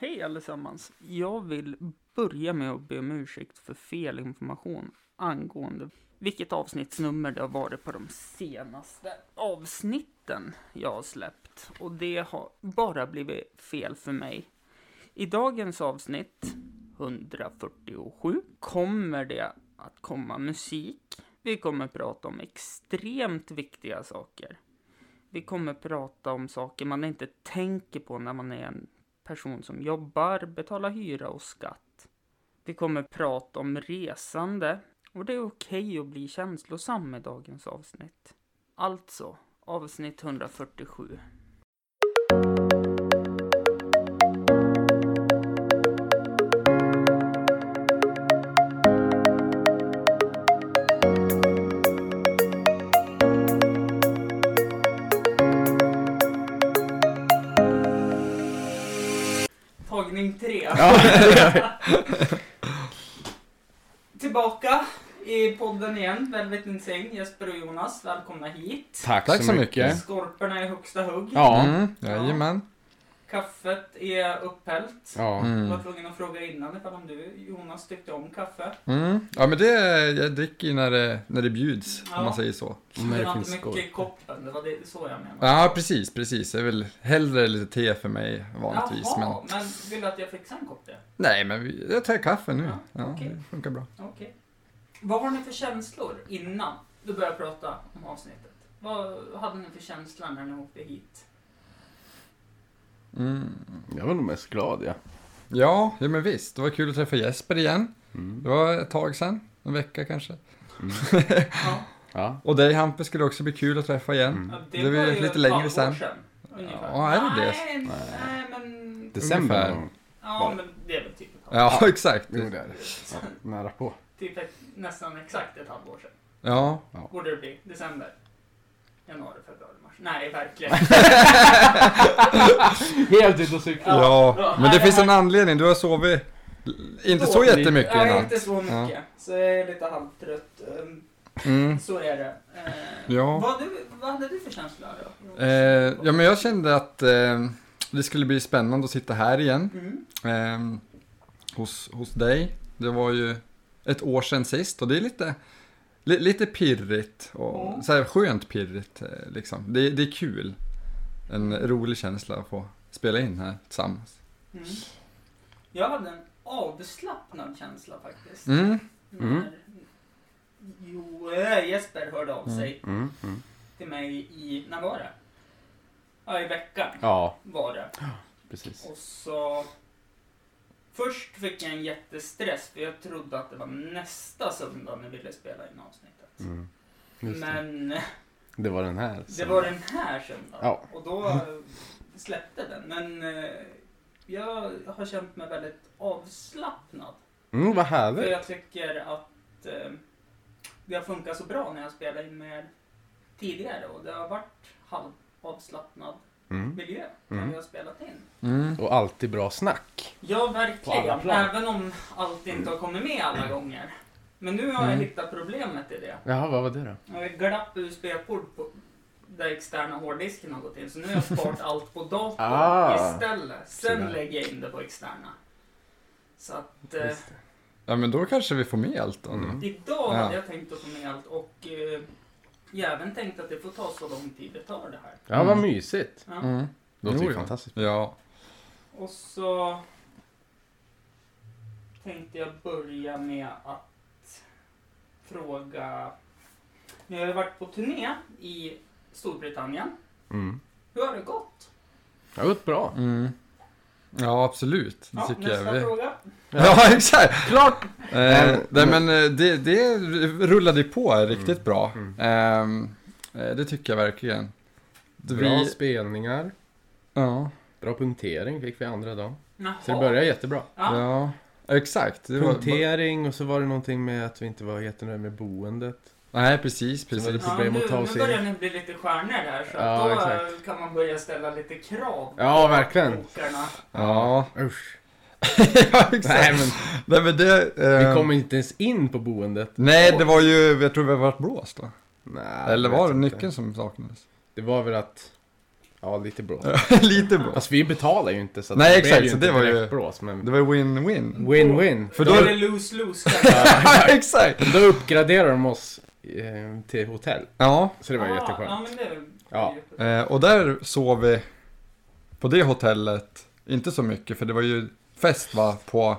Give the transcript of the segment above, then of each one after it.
Hej allesammans! Jag vill börja med att be om ursäkt för fel information angående vilket avsnittsnummer det har varit på de senaste avsnitten jag har släppt. Och det har bara blivit fel för mig. I dagens avsnitt, 147, kommer det att komma musik. Vi kommer prata om extremt viktiga saker. Vi kommer prata om saker man inte tänker på när man är en person som jobbar, betalar hyra och skatt. Vi kommer prata om resande och det är okej att bli känslosam med dagens avsnitt. Alltså, avsnitt 147. Tillbaka i podden igen, Velvet Insane, Jesper och Jonas. Välkomna hit. Tack, Tack så mycket. Skorporna i högsta hugg. Ja. Mm, jajamän. Kaffet är upphällt. Ja. Jag var Mm. tvungen att fråga innan ifall om du, Jonas, tyckte om kaffe. Mm. Ja men det, jag dricker ju när det, när det bjuds, Ja. om man säger så. När det det var inte mycket i koppen, det var det, så jag menade. Ja precis, precis. Jag vill hellre lite te för mig vanligtvis. Jaha, Men, men vill du att jag fixar en kopp det? nej men jag tar kaffe nu. Ja, Ja, okej. det funkar bra. Okej. Vad har ni för känslor innan du började prata om avsnittet? Vad hade ni för känsla när ni åkte hit? Mm. Jag var nog mest glad, ja. Ja, ja men visst. Det var kul att träffa Jesper igen. Mm. Det var ett tag sedan. En vecka kanske. Ja, Ja. Och dig Hampus skulle också bli kul att träffa igen. Mm. ja, Det var ju lite längre ungefär. Ja, är det det? Nej, nej, men... December Ungefär. någon. Ja, men det är väl typ ett halvår. Ja, exakt. Jo, det är det. Ja, nära på. Typ ett, nästan exakt ett halvår sedan. Ja, Borde det bli. December. Januari, februari, mars. Nej, verkligen. Helt ute och cykla. ja. Ja, Men det nej, finns det en här- anledning. Du har sovit inte så Dåligt. jättemycket Nej, innan. inte så mycket. Så jag är lite halvtrött. Ehm, Mm. Så är det. Eh, Ja. Vad, du, vad hade du för känsla då? Eh, ja, men jag kände att eh, det skulle bli spännande att sitta här igen. Mm. Eh, hos, hos dig. Det var ju ett år sedan sist och det är lite, li, lite pirrigt och Ja. så här skönt pirrigt eh, liksom. Det, det är kul. En rolig känsla att få spela in här tillsammans. Mm. Jag hade en avslappnad känsla faktiskt. Mm. Mm. När Jo, Jesper hörde av Mm. sig Mm. Mm. till mig i, när var det? Ja, i veckan Ja, var det. precis. Och så... Först fick jag en jättestress för jag trodde att det var nästa söndag ni ville spela in avsnittet. Mm. Just det. Men det var den här. det som- var den här söndagen. Ja. Och då eh, släppte den. Men eh, jag har känt mig väldigt avslappnad. Mm, vad För härligt. jag tycker att eh, det har funkat så bra när jag spelat in med tidigare. Och det har varit halvavslappnad Mm. miljö när Mm. vi har spelat in. Mm. Och alltid bra snack. Ja, verkligen. Även om allt inte har kommit med alla gånger. Men nu har jag Mm. hittat problemet i det. Jaha, vad var det då? Jag har glapp USB-port på där externa hårddisken har gått in. Så nu har jag sparat allt på datorn Ah. istället. Sen Sådär. lägger jag in det på externa. Så att eh. Ja men då kanske vi får med allt då. Mm. idag Ja. hade jag tänkt att få med allt och eh, jag har även tänkt att det får ta så lång tid det tar det här. Ja, vad Mm. mysigt. Ja. Mm. Låter Jo, ju fantastiskt. Ja. Och så tänkte jag börja med att fråga. Ni har ju varit på turné i Storbritannien. Mm. Hur har det gått? Det har gått bra. Mm. Ja absolut, det Ja, tycker nästa jag. Vi... fråga. Ja, exakt. Klart! Eh, Eh, nej, men eh, det, det rullade ju på riktigt bra. Mm. Ehm, eh, det tycker jag verkligen. Det Bra vi, spelningar. ja, Bra punktering fick vi andra dagen. Jaha. Så det började jättebra. Ja. ja, exakt. Det var, Punktering och så var det någonting med att vi inte var jättenöjda med boendet. nej, precis, Så var det precis. problem nu, att ta nu börjar ni bli lite stjärnor här så Ja, då exakt. eh, kan man börja ställa lite krav Ja, på verkligen. bokarna. Ja, Usch. ja exakt. Nej, men Nej, men det... vi ehm, kom inte ens in på boendet. Nej, det var ju, jag tror vi var blåst då. Nej, Eller var det inte. nyckeln som saknades? Det var väl att Ja, lite blås. Lite bra. Alltså vi betalar ju inte så Nej, det exakt, blev ju så inte det var ju- blås. Men Det var ju win-win. win-win. För Då då- är det lose-lose. kanske. Ja, exakt! Då uppgraderar de oss eh, till hotell. Ja, Så det var Ja, jätteskönt. Ja, men det är Ja. eh, och där sov vi på det hotellet, inte så mycket för det var ju fest va, på ah,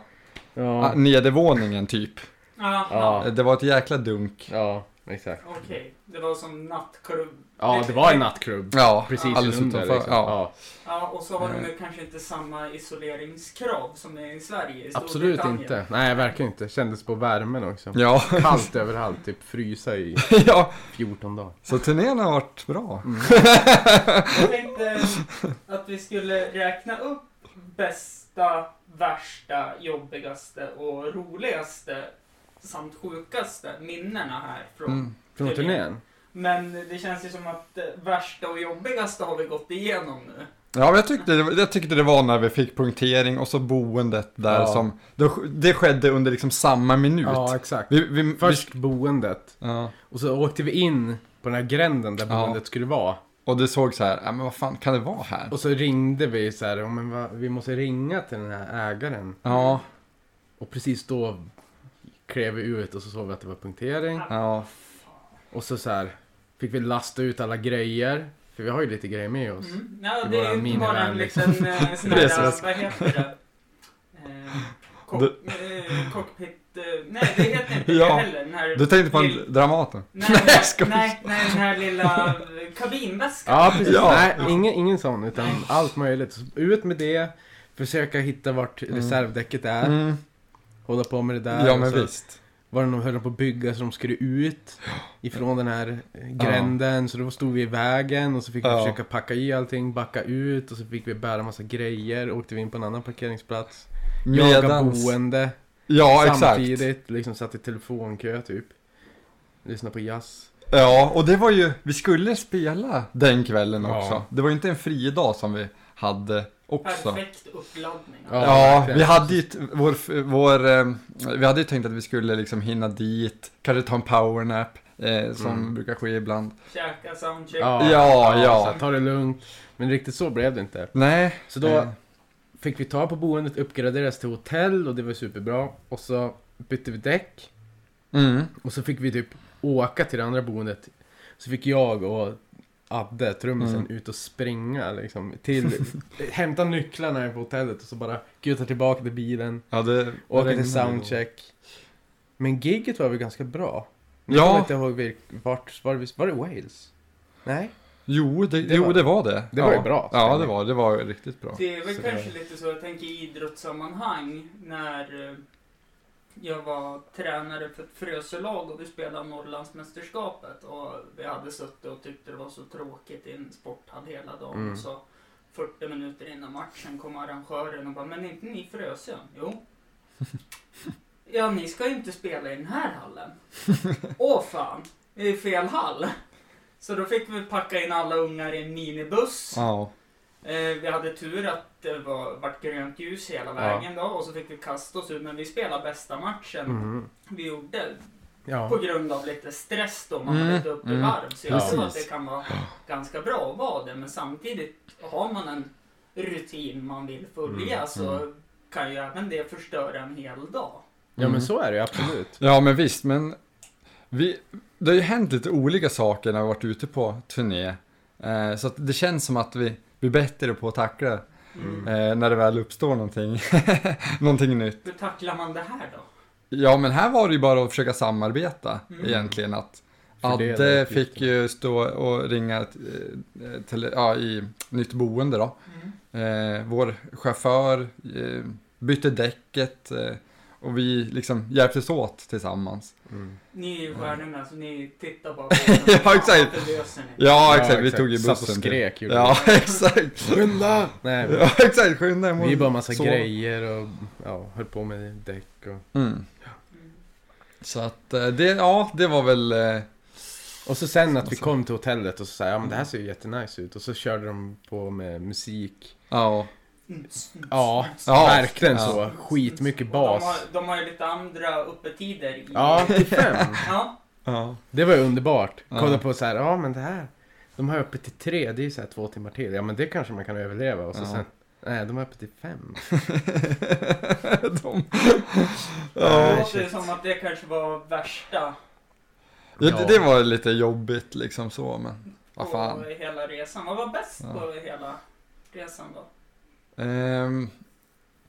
Ja, nedervåningen typ. Ja, Ja. Det var ett jäkla dunk. ja exakt. okej. Det var som nattklubb. Ja, det var en nattklubb. Ja, Precis alldeles under utanför. liksom. Ja. Ja. Och så har de Eh. ju kanske inte samma isoleringskrav som det är i Sverige. I Absolut inte. Nej, verkligen inte. Kändes på värmen också. Ja, Kallt överallt, typ frysa i ja, 14 dagar. så turnén har varit bra. Jag tänkte att vi skulle räkna upp bästa, värsta, jobbigaste och roligaste samt sjukaste minnena här från Mm. Från turnén? Men det känns ju som att det värsta och jobbigaste har vi gått igenom nu. Ja, men jag tyckte, det, jag tyckte det var när vi fick punktering och så boendet där Ja. som, det, det skedde under liksom samma minut. Ja, exakt. Vi, vi, Först boendet. vi, ja. Och så åkte vi in på den här gränden där Ja. boendet skulle vara. Och det såg så här, ja men vad fan kan det vara här? Och så ringde vi så här, "Ja, men vad, vi måste ringa till den här ägaren. Ja, Och precis då klev vi ut och så såg vi att det var punktering. ja, Och så så här fick vi lasta ut alla grejer. För vi har ju lite grejer med oss. Mm. Ja, det är ju bara en liten eh, sån Det är här, så- vad heter det? Eh, eh, cockpit, nej det heter inte Ja. det heller. Den här du tänkte på lill- en Dramaten? Nej, nej, nej, nej, den här lilla kabinväskan. Ja, precis. Ja. Nej, Ja. ingen, ingen sån. Utan Nej. allt möjligt. Så ut med det. Försöka hitta vart Mm. reservdäcket är. Mm. Hålla på med det där. Ja men så visst. var det någon höll på att bygga så de skulle ut ifrån den här gränden. Så då stod vi i vägen och så fick vi Ja. försöka packa i allting, backa ut och så fick vi bära massa grejer. Åkte vi in på en annan parkeringsplats. Jaga Medans... boende Ja exakt. samtidigt. Liksom satt i telefonkö typ. Lyssna på jazz. Ja, och det var ju, vi skulle spela den kvällen Ja. också. Det var ju inte en fridag som vi hade också. Perfekt uppladdning. Ja. Ja, vi hade ju, vår, vår, eh, vi hade ju tänkt att vi skulle liksom hinna dit, kanske ta en powernap, eh, som Mm. brukar ske ibland. Käka soundcheck. Ja, ja. Så här, ta det lugnt. Men riktigt så blev det inte. Nej. Så då eh, fick vi ta på boendet, uppgraderas till hotell och det var superbra. Och så bytte vi däck. Mm. Och så fick vi typ åka till det andra boendet. Så fick jag och Adde, trummisen, Mm. ut och springa liksom. Till, hämta nycklarna på hotellet och så bara kuta tillbaka till bilen. Ja, det Åka till soundcheck. Men gigget var väl ganska bra? Ja. Jag kommer inte ihåg vart, var det, var det Wales? Nej? Jo, det, Det jo, var- det var det. det ja. var ju bra Ja, det var det. var riktigt bra. Det är väl Så det kanske var- lite så, jag tänker i idrottssammanhang, när eh, jag var tränare för ett Frösölag och vi spelade Norrlandsmästerskapet och vi hade suttit och tyckte det var så tråkigt i en sporthall hela dagen. Mm. Så 40 minuter innan matchen kom arrangören och bara, men inte ni Frösön? Jo. Ja, ni ska ju inte spela i den här hallen. Åh fan, det är fel hall. Så då fick vi packa in alla ungar i en minibuss. Ja. Eh, vi hade tur att det var, vart grönt ljus hela vägen då och så fick vi kasta oss ut men vi spelade bästa matchen Mhm. vi gjorde Ja. på grund av lite stress då man Mm, var lite uppe i mm, varv. Så jag tror att det kan vara ganska bra att vara det men samtidigt har man en rutin man vill följa Mm, så kan ju även det förstöra en hel dag. ja men så är det ju absolut. Ja, men visst, men vi, det har ju hänt lite olika saker när vi varit ute på turné. Eh, så att det känns som att vi blir bättre på att tackla Mm. eh, när det väl uppstår någonting, någonting nytt. Hur tacklar man det här då? Ja, men här var det ju bara att försöka samarbeta Mm. egentligen. Att Adde fick ju stå och ringa eh, till, ja, i nytt boende då. Mm. Eh, vår chaufför eh, bytte däcket eh, och vi liksom hjälptes åt tillsammans. Mm. Ni är ju stjärnorna så ni tittar bara Ja, exakt. Ni. Ja, exakt. Vi tog ju Satt bussen. och till- skrek Ja, exakt. Skynda! Nej, men Ja, exakt. Skynda vi bara massa Så- grejer och ja, höll på med däck och... Mm. Mm. Så att eh, det, ja, det var väl... eh, Och så sen att vi Alltså. kom till hotellet och så sa ja men det här ser ju jättenice ut. Och så körde de på med musik. Ja. Ja, Ja. verkligen Ja. så. Skitmycket bas. De har, de har ju lite andra öppettider i... Ja, till fem. Ja. Ja. Det var ju underbart. Ja. Kolla på så här, ja men det här. De har öppet till tre, det är ju så här två timmar till. Ja men det kanske man kan överleva. Och så Ja. sen, nej de har öppet till fem. De... Det låter shit. som att det kanske var värsta Ja, det, det var lite jobbigt liksom så, men vad på fan. hela resan. Vad var bäst Ja. på hela resan då? Ehm,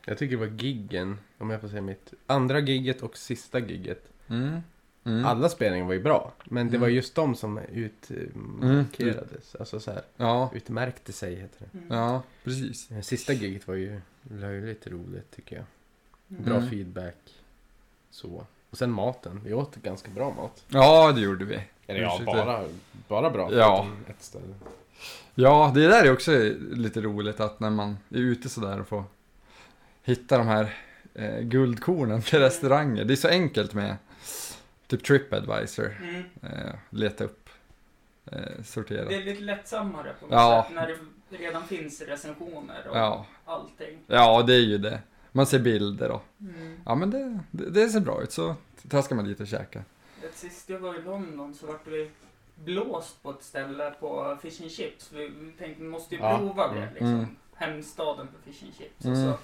Jag tycker det var giggen, om jag får säga mitt. Andra gigget och sista gigget. mm, mm, Alla spelningar var ju bra. Men det Mm. var just de som utmarkerades. Alltså så här, ja, utmärkte sig heter det. Mm. ja, precis. Det Sista gigget var ju löjligt roligt tycker jag. Bra Mm. feedback. Så. Och sen maten. Vi åt ganska bra mat. Ja, det gjorde vi. Eller ja, bara, bara bra. Ja. Ett ställe. Ja, det där är också lite roligt att när man är ute sådär och får hitta de här eh, guldkornen till restauranger. Det är så enkelt med typ TripAdvisor. Mm. Eh, leta upp, eh, sortera. Det är lite lättsammare på något Ja. sätt när det redan finns recensioner och Ja. allting. ja, det är ju det. Man ser bilder och Mm. ja men det, det, det ser bra ut så traskar man dit och käkar. Sist jag var i London så vart vi blåst på ett ställe på fish and chips. Vi vi tänkte vi måste ju Ja. prova det Mm. liksom. Mm. Hemstaden för fish and chips. Mm. Och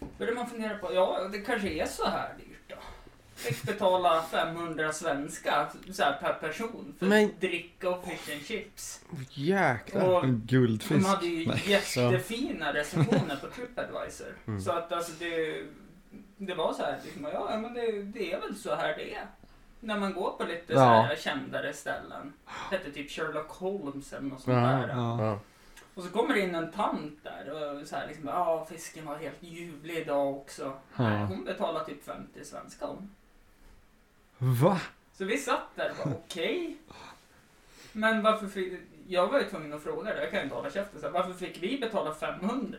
så började man fundera på, ja det kanske är så här dyrt då. Fick betala 500 svenska så här, per person för Men- dricka och fish and chips. Jäklar. Och En guldfisk. de hade ju Nej. jättefina recensioner på TripAdvisor. Mm. Så att alltså det, det var så här, liksom, ja men det, det är väl så här det är. När man går på lite Ja. så här kändare ställen. Hette typ Sherlock Holmes eller något sånt Ja, där. Ja. Ja. Och så kommer det in en tant där och så här liksom, ja fisken var helt ljuvlig idag också. Ja. Nej, hon betalar typ 50 svenska hon. Va? Så vi satt där och bara, okej. Men varför fick... Jag var ju tvungen att fråga det, jag kan ju inte hålla käften. Så här, varför fick vi betala 500?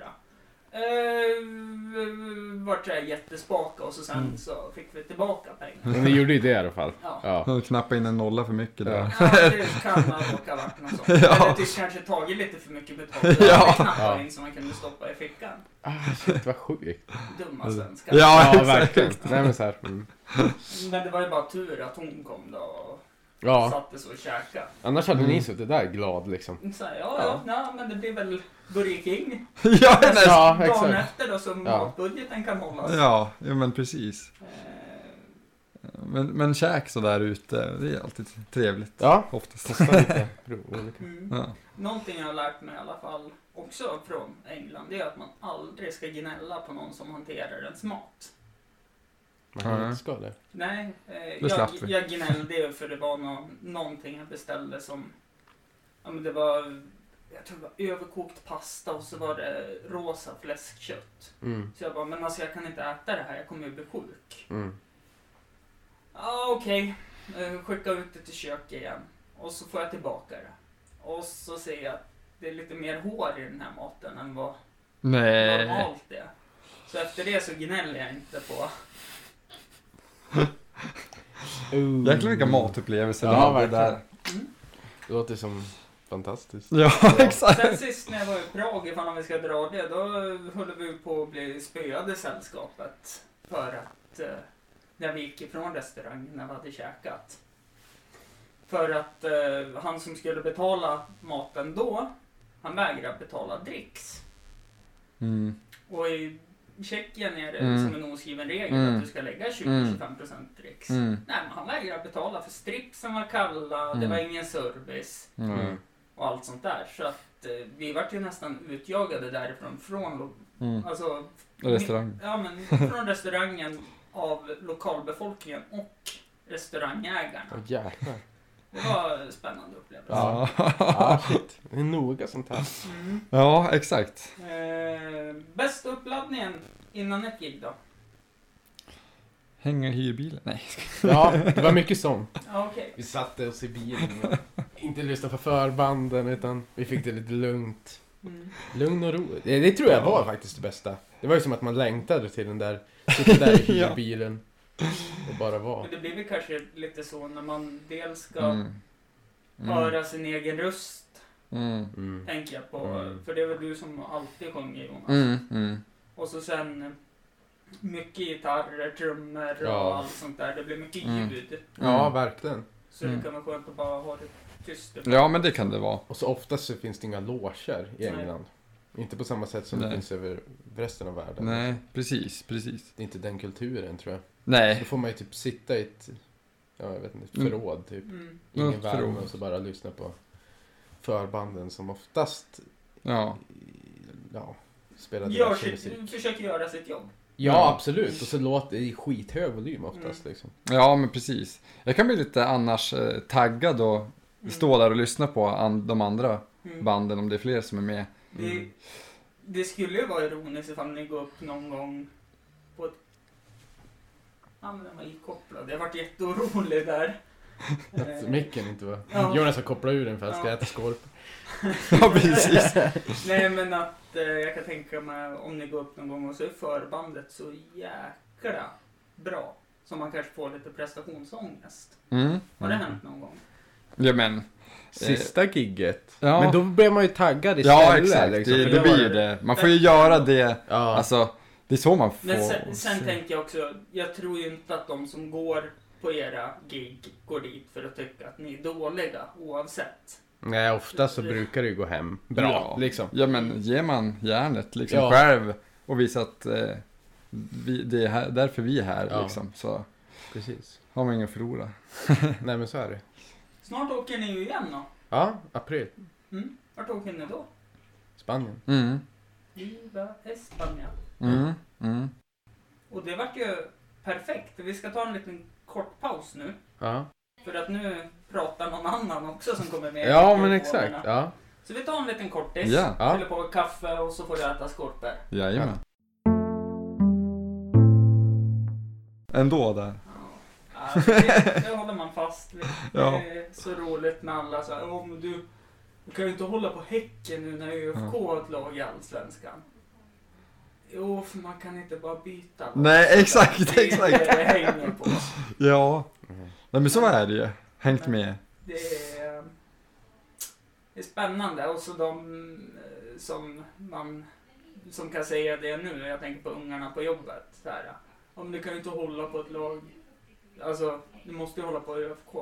Eh, vart jag jättespaka och så sen Mm. så fick vi tillbaka pengar. Men vi gjorde ju det i alla fall. Ja. Ja. Jag knappade in en nolla för mycket där. Ja. Det kan ha råkat varit något sånt. Ja. Eller typ kanske tagit lite för mycket betalt. Ja. Ja. Knappa Ja. in som man kunde stoppa i fickan. Ah, shit vad sjukt. Dumma svenskar. Ja, Ja, exakt. verkligen. Nej men så här. Mm. Men det var ju bara tur att hon kom då och Ja, satte sig och käkade. annars hade Mm. ni suttit där glad liksom. Så här, ja, ja, ja, men det blir väl Burger King. ja, nej. Ja, Dagen exakt. efter då som Ja. matbudgeten kan hållas. ja, ja men precis. Eh, Men, men käk så där ute, det är alltid trevligt. Ja, Oftast. lite mm. Ja. Någonting jag har lärt mig i alla fall också från England, det är att man aldrig ska gnälla på någon som hanterar ens mat. Man kan Ja. inte ska det. Nej, eh, slapp jag, vi. jag gnällde ju för det var nå, någonting jag beställde som, ja men det var, jag tror det var överkokt pasta och så var det rosa fläskkött. Mm. Så jag bara, men alltså jag kan inte äta det här, jag kommer ju bli sjuk. Mm. Ja, okej. Eh, Skicka ut det till köket igen. Och så får jag tillbaka det. Och så ser jag att det är lite mer hår i den här maten än vad Nej. normalt är. Så efter det så gnäller jag inte på... Uh. Jäklar vilka matupplevelser Ja, du hade verkligen. där. Mm. Det låter som fantastiskt. Ja, exakt. Sen sist när jag var i Prag, ifall vi ska dra det, då höll vi på att bli spöade sällskapet. För att eh, när vi gick ifrån restaurangen när vi hade käkat. För att eh, han som skulle betala maten då, han vägrade betala dricks. Mm. Och i Tjeckien är det Mm. som en oskriven regel Mm. att du ska lägga 20-25% dricks. Mm. Nej, men han vägrade betala för stripsen var kalla, det Mm. var ingen service Mm. och allt sånt där. Så att eh, vi vart ju nästan utjagade därifrån från, lo- Mm. alltså, Restaurang. ja, men från restaurangen av lokalbefolkningen och restaurangägarna. Jäklar. Det var en spännande upplevelse. Ja. Ah, shit. Det är noga sånt här. Mm. ja, exakt. Eh, bästa uppladdningen innan ett gig då? Hänga i hyrbilen? Nej. Ja, det var mycket sånt. Ja, okej. Vi satte oss i bilen och inte lyssnade på förbanden utan vi fick det lite lugnt. Mm. Lugn och ro. Det, det tror jag var faktiskt det bästa. Det var ju som att man längtade till den där, sitta där i Ja. Och bara vara. Men det blir väl kanske lite så när man dels ska Mm. höra sin egen röst, Mm. Mm. tänker jag på. Mm. För det är väl du som alltid sjunger Jonas. Mm. Mm. Och så sen mycket gitarrer, trummor och Ja. allt sånt där. Det blir mycket Mm. ljud. Ja, Mm. verkligen. Så Mm. det kan vara skönt att bara ha det tyst. Ja, men det kan det vara. Och så oftast så finns det inga loger i Nej. England. Inte på samma sätt som det Nej. finns över resten av världen. Nej, precis, precis. Det är inte den kulturen tror jag. Då Nej, får man ju typ sitta i ett, ja jag vet inte, ett Mm. förråd typ. Mm. Ingen Ja, värme förråd. och så bara lyssna på förbanden som oftast ja. ja, spelar Gör diverse musik. försöker göra sitt jobb. Ja, Ja. absolut. Och så låter det i skithög volym oftast Mm. liksom. Ja, men precis. Jag kan bli lite annars eh, taggad och Mm. stå där och lyssna på an- de andra Mm. banden om det är fler som är med. Det, Mm. det skulle ju vara ironiskt ifall ni går upp någon gång. Ja den var ikopplad. Jag vart jätteorolig där. Att Eh, micken inte var... Ja. Jonas har kopplat ur den för att han ska Ja. äta skorpor. Ja, precis. Nej men att eh, jag kan tänka mig om ni går upp någon gång och så är förbandet så jäkla bra. Så man kanske får lite prestationsångest. Mm. Har det hänt någon gång? Ja, men. Sista gigget. Ja. Men då blev man ju taggad istället. Ja, exakt. liksom, det, det blir ju det. Man får ju göra det. Ja. Alltså, det är så man får. Men sen, sen se. tänker jag också, jag tror ju inte att de som går på era gig går dit för att tycka att ni är dåliga oavsett. Nej, oftast så brukar det ju gå hem bra. Ja. Liksom. Ja, men ger man järnet liksom Ja. själv och visar att eh, vi, det är här, därför vi är här Ja. liksom, så Precis. har man inget att förlora. Nej, men så är det. Snart åker ni ju igen då. Ja, april. Mm. Vart åker ni då? Spanien. Mm. Viva Espanja. Mm. Mm. Och det vart ju perfekt. Vi ska ta en liten kort paus nu. Ja, För att nu pratar någon annan också som kommer med. ja men exakt. Ja. Så vi tar en liten kortis. Ja. Ja. Fyller på kaffe och så får du äta skorpor. Jajamän. Ändå där. Ja, alltså, det, det håller man fast vid. Det är så roligt när alla säger oh, men du, du kan ju inte hålla på Häcken nu när ÖFK har ett lag i Allsvenskan. Jo, för man kan inte bara byta. Nej, exakt, Det är exakt. det det hänger på. Ja. Mm. Nej, men så är det ju. Hängt med. Det är, det är spännande. Och så de eh, som man som kan säga det nu. Jag tänker på ungarna på jobbet. Så här, om du kan ju inte hålla på ett lag. Alltså, du måste ju hålla på ÖFK.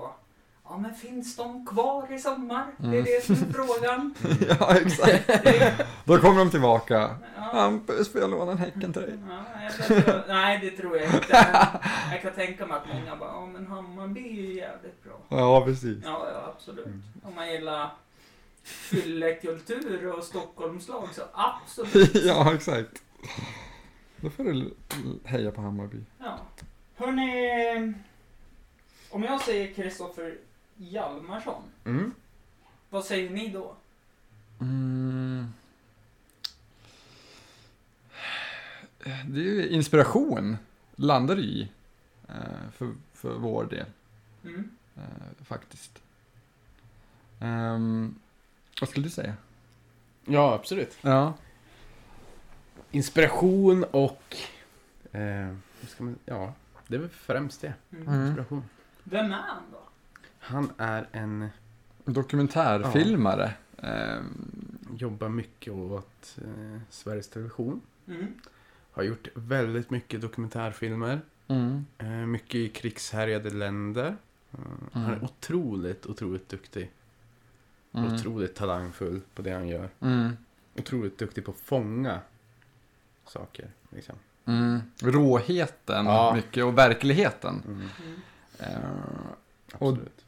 Ja, men finns de kvar i sommar? Det är Mm. det som är frågan. ja, exakt. Då kommer de tillbaka. ja, Hampus, får jag låna en Häcken-tröja? ja, jag tror, nej, det tror jag inte. Jag kan tänka mig att många bara, ja men Hammarby är ju jävligt bra. Ja, precis. Ja, ja absolut. Mm. Om man gillar fyllekultur och Stockholmslag så absolut. ja, exakt. Då får du heja på Hammarby. Ja. Hörni, om jag säger Kristoffer Hjalmarsson, Mm. vad säger ni då? Mm. Det är ju inspiration, landar i. eh, För, för vår del, Mm. eh, faktiskt. Ehm, vad skulle du säga? Ja, absolut. Ja. Inspiration och... Eh, man, ja, det är väl främst det. Mm. Mm. Inspiration. Vem är han då? Han är en... Dokumentärfilmare. Ehm, Jobbar mycket åt eh, Sveriges Television. Mm. Har gjort väldigt mycket dokumentärfilmer. mm. Eh, mycket i krigshärjade länder. Eh, Han är Mm. otroligt, otroligt duktig. Mm. Otroligt talangfull på det han gör. Mm. Otroligt duktig på att fånga saker. Liksom. Mm. Råheten Ja. mycket och verkligheten. Mm, Mm. Eh, absolut.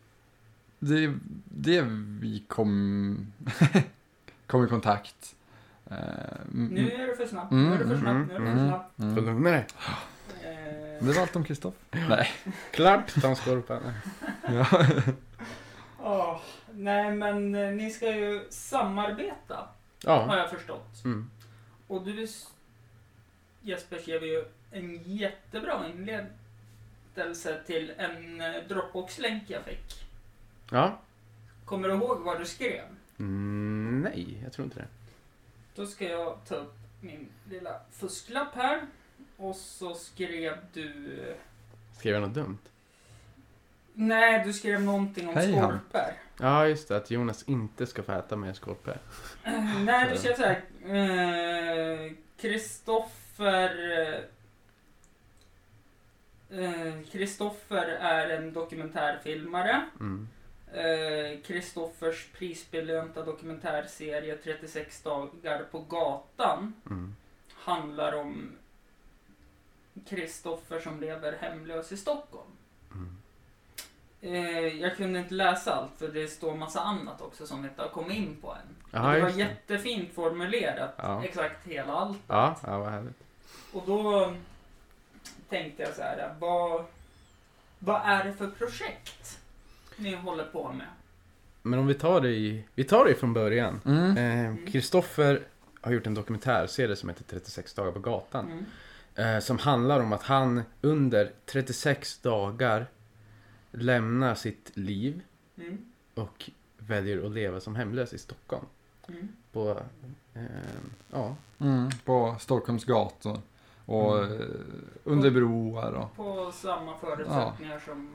Det, det vi kom, kom i kontakt. Mm, Nu är du för snabb, Mm, nu är du för snabb, mm, nu är du för mm, snabb. Mm. lugna dig. Eh, Det var allt om Kristoff. Nej. Klart, ta en skorpa. Ja. ja, nej men eh, ni ska ju samarbeta, har Ja. jag förstått. Mm. Och du Jesper skrev ju en jättebra inledelse till en Dropbox-länk jag fick. Ja. Kommer du ihåg vad du skrev? Mm, nej, jag tror inte det. Då ska jag ta upp min lilla fusklapp här. Och så skrev du... Skrev jag något dumt? Nej, du skrev någonting om Hej, han. skorpor. Ja, just det. Att Jonas inte ska få äta mer skorpor. Eh, Nej, du skrev såhär. eh, Kristoffer... eh, Kristoffer är en dokumentärfilmare. Mm. Eh, Kristoffers prisbelönta dokumentärserie 36 dagar på gatan Mm. handlar om Kristoffer som lever hemlös i Stockholm. Mm. Eh, jag kunde inte läsa allt för det står massa annat också som inte har kommit in på än. Ja, det var jättefint formulerat, Ja. exakt hela allt. Ja, ja, vad härligt. Och då tänkte jag så här, vad, vad är det för projekt ni håller på med? Men om vi tar det i, vi tar det från början. Mm. Eh, Kristoffer har gjort en dokumentärserie som heter 36 dagar på gatan. Mm. Eh, som handlar om att han under 36 dagar lämnar sitt liv Mm. och väljer att leva som hemlös i Stockholm. Mm. På, eh, ja, Mm. På Stockholms gator. Och Mm. eh, under broar och... På samma förutsättningar som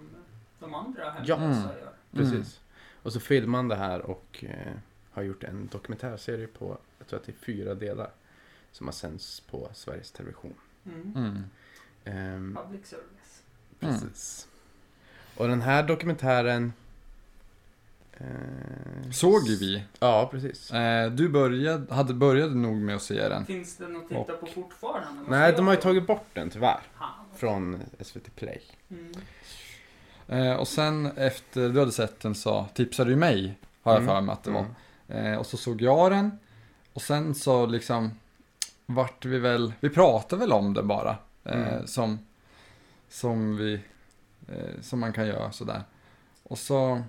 de andra Ja. hemlösa Mm. gör. precis. Och så filmar han det här och eh, har gjort en dokumentärserie på, jag tror att det är fyra delar. Som har sänds på Sveriges Television. Mm. Mm. Ehm, Public service. Precis. Och den här dokumentären... Eh, Såg ju vi. Ja, precis. Eh, du började, hade började nog med att se den. Finns det något att titta på fortfarande? Nej, de har ju tagit bort den tyvärr. Från SVT Play. Mm. Eh, och sen efter du hade sett den så tipsade du mig, har jag Mm. för mig att det var. Mm. Eh, och så såg jag den. Och sen så liksom vart vi väl, vi pratade väl om det bara. Eh, Mm. som, som vi, eh, som man kan göra sådär. Och så,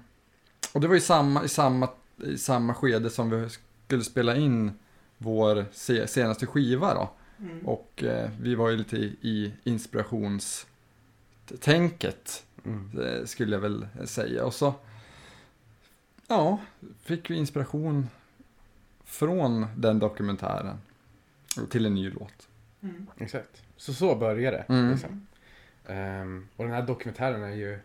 och det var i samma, i samma, i samma skede som vi skulle spela in vår se, senaste skiva då. Mm. Och eh, vi var ju lite i, i inspirationstänket Mm. eh, skulle jag väl säga. Och så, ja, fick vi inspiration från den dokumentären till en ny låt. Mm. Exakt. Så så börjar det. Mm. Liksom. Ehm, och den här dokumentären är ju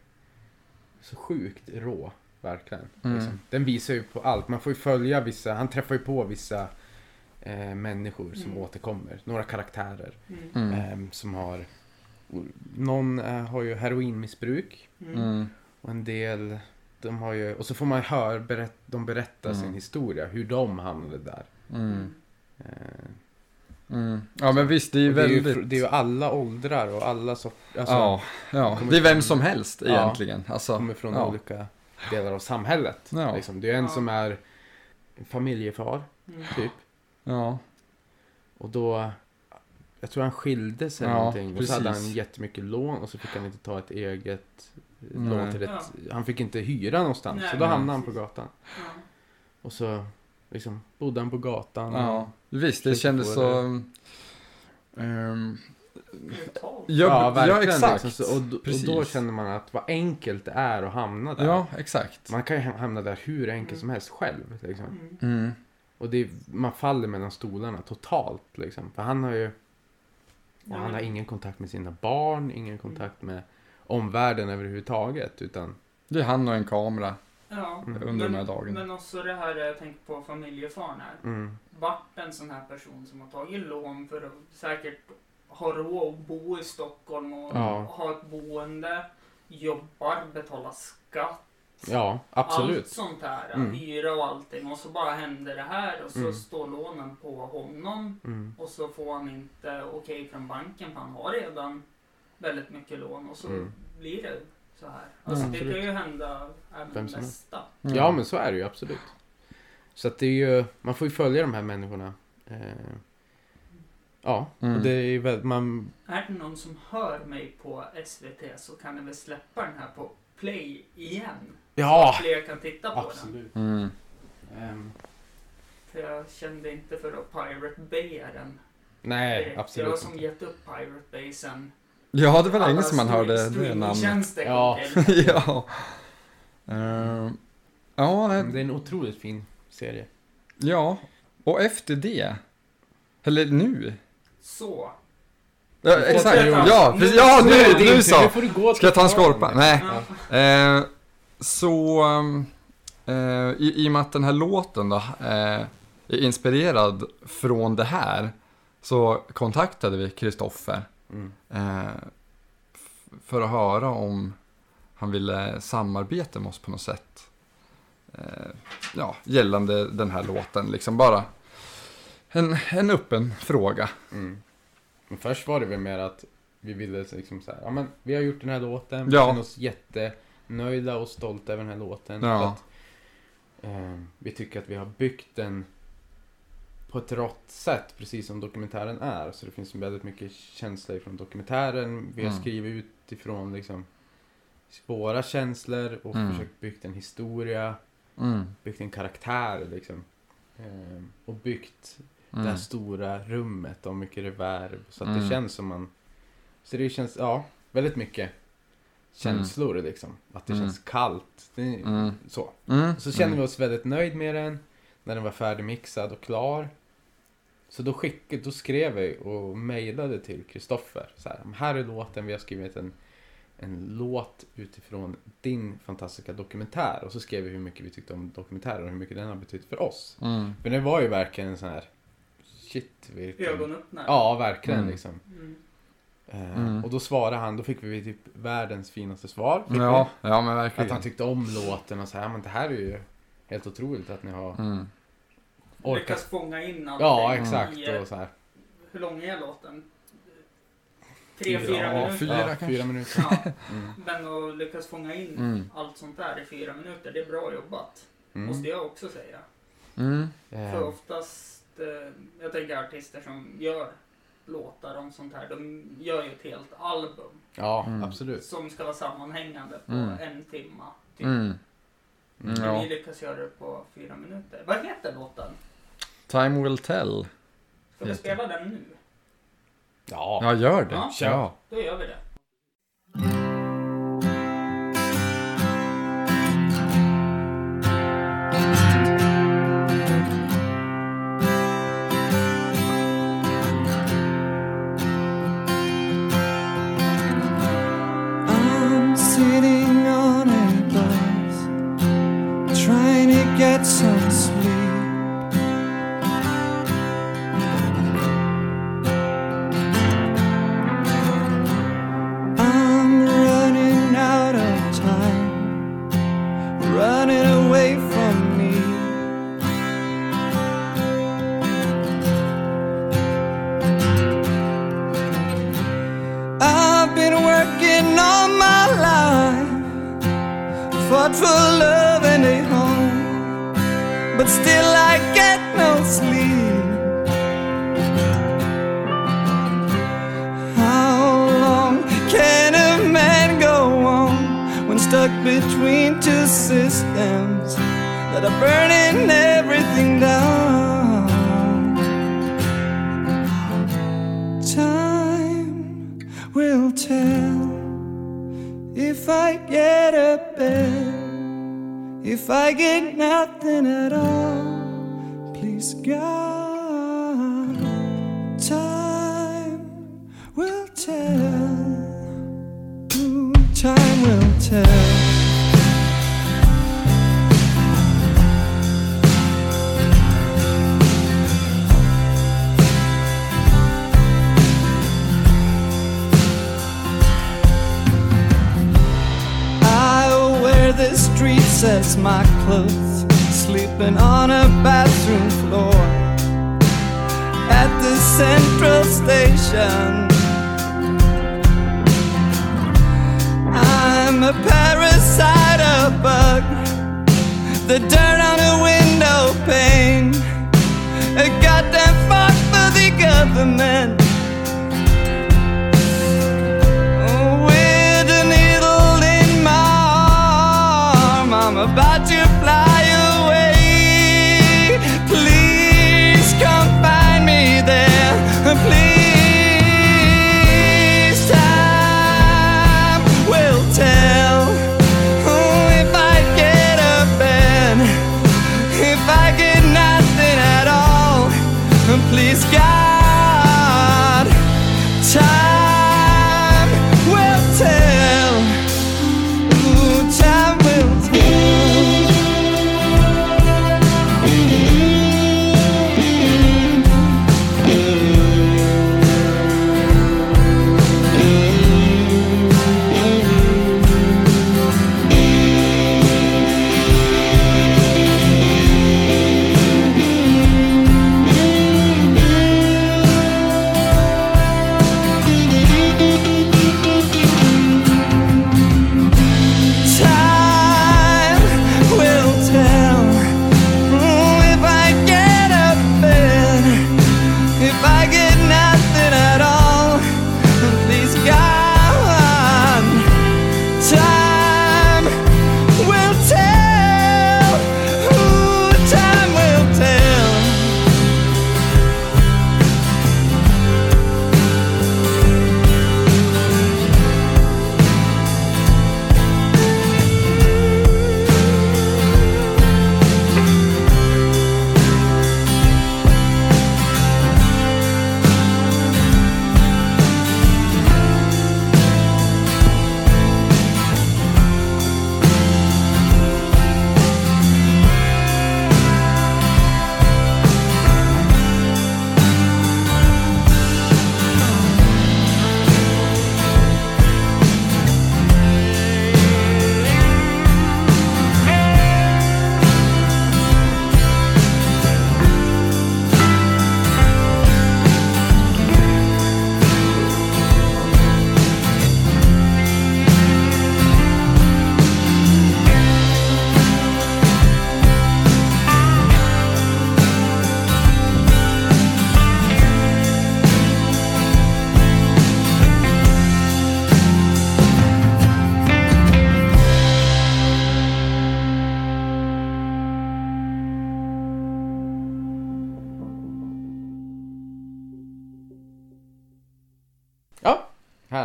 så sjukt rå. Verkligen. Mm. Liksom. Den visar ju på allt. Man får ju följa vissa, han träffar ju på vissa eh, människor som Mm. återkommer. Några karaktärer. Ehm, som har, någon eh, har ju heroinmissbruk. Mm. Mm. Och en del, de har ju, och så får man höra, berätt, de berätta Mm. sin historia. Hur de hamnade där. Mm. Eh, Mm. Ja men visst, det är ju det, är väldigt... det är ju alla åldrar och alla sorter. Alltså, ja, ja, det är vem från- som helst Ja. egentligen. Alltså, kommer från ja. olika delar av samhället. Ja. Liksom. Det är en Ja. som är familjefar, Mm. typ. Ja, Och då, jag tror han skilde sig Ja, någonting. Och så hade han jättemycket lån och så fick han inte ta ett eget Nej. lån till ett, Han fick inte hyra någonstans. Nej, så då hamnade han på gatan. Ja. Och så liksom bodde han på gatan. ja. Visst, det kändes så... Brutalt. ja, Ja, ja, verkligen. exakt. Liksom. Så, och, då- och då Precis. känner man att vad enkelt det är att hamna där. Ja, exakt. Man kan ju hamna där hur enkelt Mm. som helst själv. Liksom. Mm. Mm. Och det, är- man faller mellan stolarna totalt. Liksom. För han har ju och han har men- ingen kontakt med sina barn, ingen kontakt med omvärlden överhuvudtaget. Utan, Det är han och en kamera Ja. Mm. under de här Men, dagarna. men också det här jag tänker på familjefaren här. mm, Vart en sån här person som har tagit lån för att säkert ha råd att bo i Stockholm och Ja. ha ett boende, jobbar, betalar skatt. Ja, Allt absolut. sånt här, Mm. hyra och allting. Och så bara händer det här och så Mm. står lånen på honom. Mm, Och så får han inte okej från banken för han har redan väldigt mycket lån. Och så Mm. blir det så här. Alltså Mm, det kan ju hända även Vem som nästa. Mm. Ja, men så är det ju absolut. Så att det är ju, man får ju följa de här människorna. Eh, ja, Mm. och det är ju väldigt, man, Är det någon som hör mig på SVT så kan ni väl släppa den här på play igen. Ja, Så fler kan titta på den. absolut. Mm. Ehm, För jag kände inte för att Pirate Bay är den. nej, direkt. Jag har absolut som gett upp Pirate Bay sen Ja, det var länge sedan man hörde det namnet. Ja. ja. Ehm, ja, nej, Men Det är en otroligt fin serie. ja. Och efter det. Eller nu. Så. Ja, exakt. Ja, precis. Ja Nu det nu, så. Ska jag ta en skorpa? Nej. Ja. Eh, så, um, eh, i, i och med att den här låten då, eh, är inspirerad från det här, så kontaktade vi Kristoffer Mm. eh, för att höra om han ville samarbeta med oss på något sätt. eh, ja, gällande den här låten. Liksom bara en, en öppen fråga. Mm. Men först var det väl mer att vi ville liksom så här, ja men vi har gjort den här låten, vi Ja. känner oss jättenöjda och stolta över den här låten. Ja. För att, eh, vi tycker att vi har byggt den på ett rått sätt, precis som dokumentären är. Så det finns väldigt mycket känsla ifrån dokumentären. Vi har Mm. skrivit utifrån liksom våra känslor och Mm. försökt byggt en historia, Mm. byggt en karaktär liksom. Eh, och byggt det här Mm. stora rummet och mycket reverb. Så att Mm. det känns som man... Så det känns, ja, väldigt mycket känslor liksom. Att det Mm. känns kallt. Det, Mm. Så. Mm. Så kände vi oss väldigt nöjd med den. När den var färdigmixad och klar. Så då skickade, då skrev vi och mejlade till Kristoffer. Så här, här är låten, vi har skrivit en, en låt utifrån din fantastiska dokumentär. Och så skrev vi hur mycket vi tyckte om dokumentären och hur mycket den har betytt för oss. Mm. För det var ju verkligen en sån här, shit vilken... Ögonöppnare. Ja, verkligen Mm. liksom. Mm. Eh, Mm. Och då svarade han, då fick vi typ världens finaste svar. Ja, ja men verkligen. Att han tyckte om låten och så här, men det här är ju helt otroligt att ni har Mm. Lyckas orkat. fånga in allting Ja, exakt. i, Och så här. Hur lång är låten? Tre, Ja, fyra minuter? fyra. ja, kanske. fyra minuter. Ja, Mm. men att lyckas fånga in Mm. allt sånt där i fyra minuter, det är bra jobbat. Mm. Måste jag också säga. Mm. För oftast, eh, jag tänker artister som gör låtar om sånt här, de gör ju ett helt album Ja, Mm. absolut. som ska vara sammanhängande på Mm. en timma. Typ. Mm. Mm. Men Ja. vi lyckas göra det på fyra minuter. Vad heter låten? Time will tell. Ska vi spela den nu? Ja. Ja, gör det. Ja. Ja. Då gör vi det. Dirt on a window pane, a goddamn fuck for the government.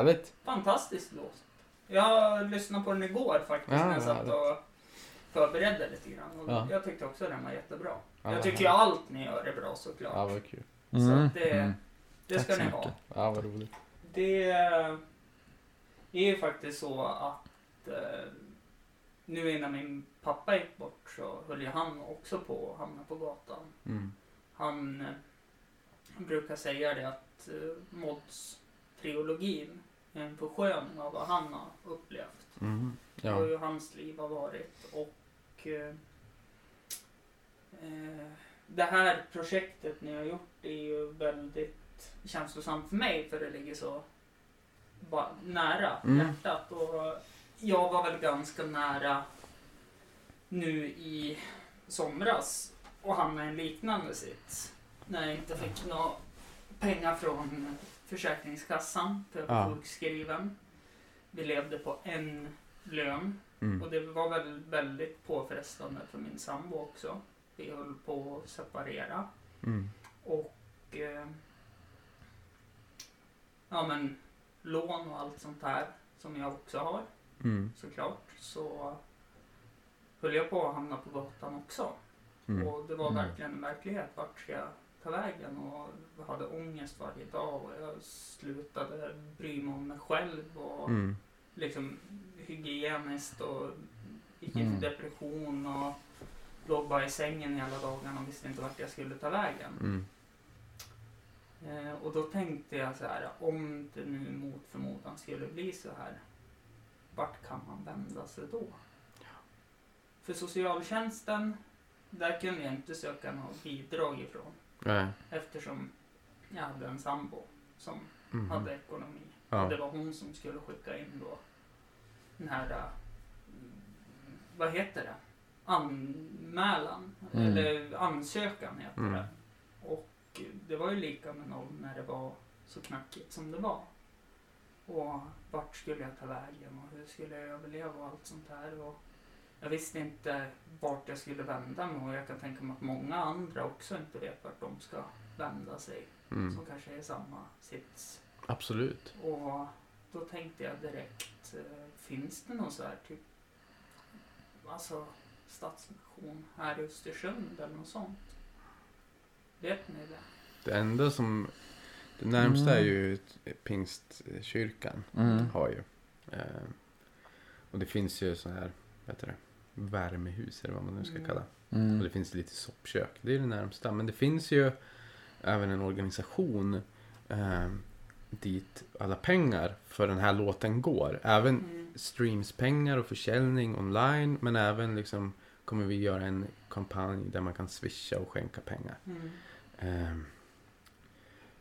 Härligt. Fantastisk låt. Jag lyssnade på den igår faktiskt Ja, när jag satt och förberedde lite grann. Och Ja. Jag tyckte också den var jättebra. Ja, jag tycker ju härligt. allt ni gör är bra såklart. Ja, vad kul. Så Mm. att det, Mm. det Tack ska så ni ha. Ja, vad roligt. Det är ju faktiskt så att eh, nu innan min pappa gick bort så höll ju han också på att hamna på gatan. Mm. Han eh, brukar säga det att eh, Mods-trilogin är en försköning av vad han har upplevt. Mm. Och Ja. hur hans liv har varit. Och eh, eh, det här projektet ni har gjort är ju väldigt känslosamt för mig för det ligger så nära Mm. hjärtat. Och jag var väl ganska nära nu i somras och hamnade i en liknande sits. När jag inte fick några pengar från Försäkringskassan för jag var Ja. sjukskriven. Vi levde på en lön Mm. och det var väl väldigt påfrestande för min sambo också. Vi höll på att separera Mm. och eh, ja men lån och allt sånt här som jag också har Mm. såklart så höll jag på att hamna på gatan också. Mm. Och det var Mm. verkligen en verklighet. Vart ska jag ta vägen? Och hade ångest varje dag och jag slutade bry mig om mig själv och Mm. liksom hygieniskt och gick Mm. in i depression och låg bara i sängen hela dagarna och visste inte vart jag skulle ta vägen. Mm. Eh, och då tänkte jag så här, om det nu mot förmodan skulle bli så här, vart kan man vända sig då? För socialtjänsten, där kunde jag inte söka något bidrag ifrån Nej. eftersom jag hade en sambo som Mm. hade ekonomi. Ja. Och det var hon som skulle skicka in då den här, äh, vad heter det? Anmälan, Mm. eller ansökan heter Mm. det. Och det var ju lika med noll när det var så knackigt som det var. Och vart skulle jag ta vägen och hur skulle jag överleva och allt sånt här. Och jag visste inte vart jag skulle vända mig och jag kan tänka mig att många andra också inte vet vart de ska vända sig. Mm. Som kanske är i samma sits. Absolut. Och då tänkte jag direkt, eh, finns det någon så här typ, alltså stadsmission här i Östersund eller något sånt? Vet ni det? Det enda som... Det närmsta är Mm. ju Pingstkyrkan. Mm. Har ju. Eh, och det finns ju så här, vad heter det? Värmehus eller vad man nu ska Mm. kalla. Mm. Och det finns lite soppkök. Det är det närmsta. Men det finns ju även en organisation eh, dit alla pengar för den här låten går. Även Mm. streamspengar och försäljning online. Men även liksom kommer vi göra en kampanj där man kan swisha och skänka pengar. Mm. Eh,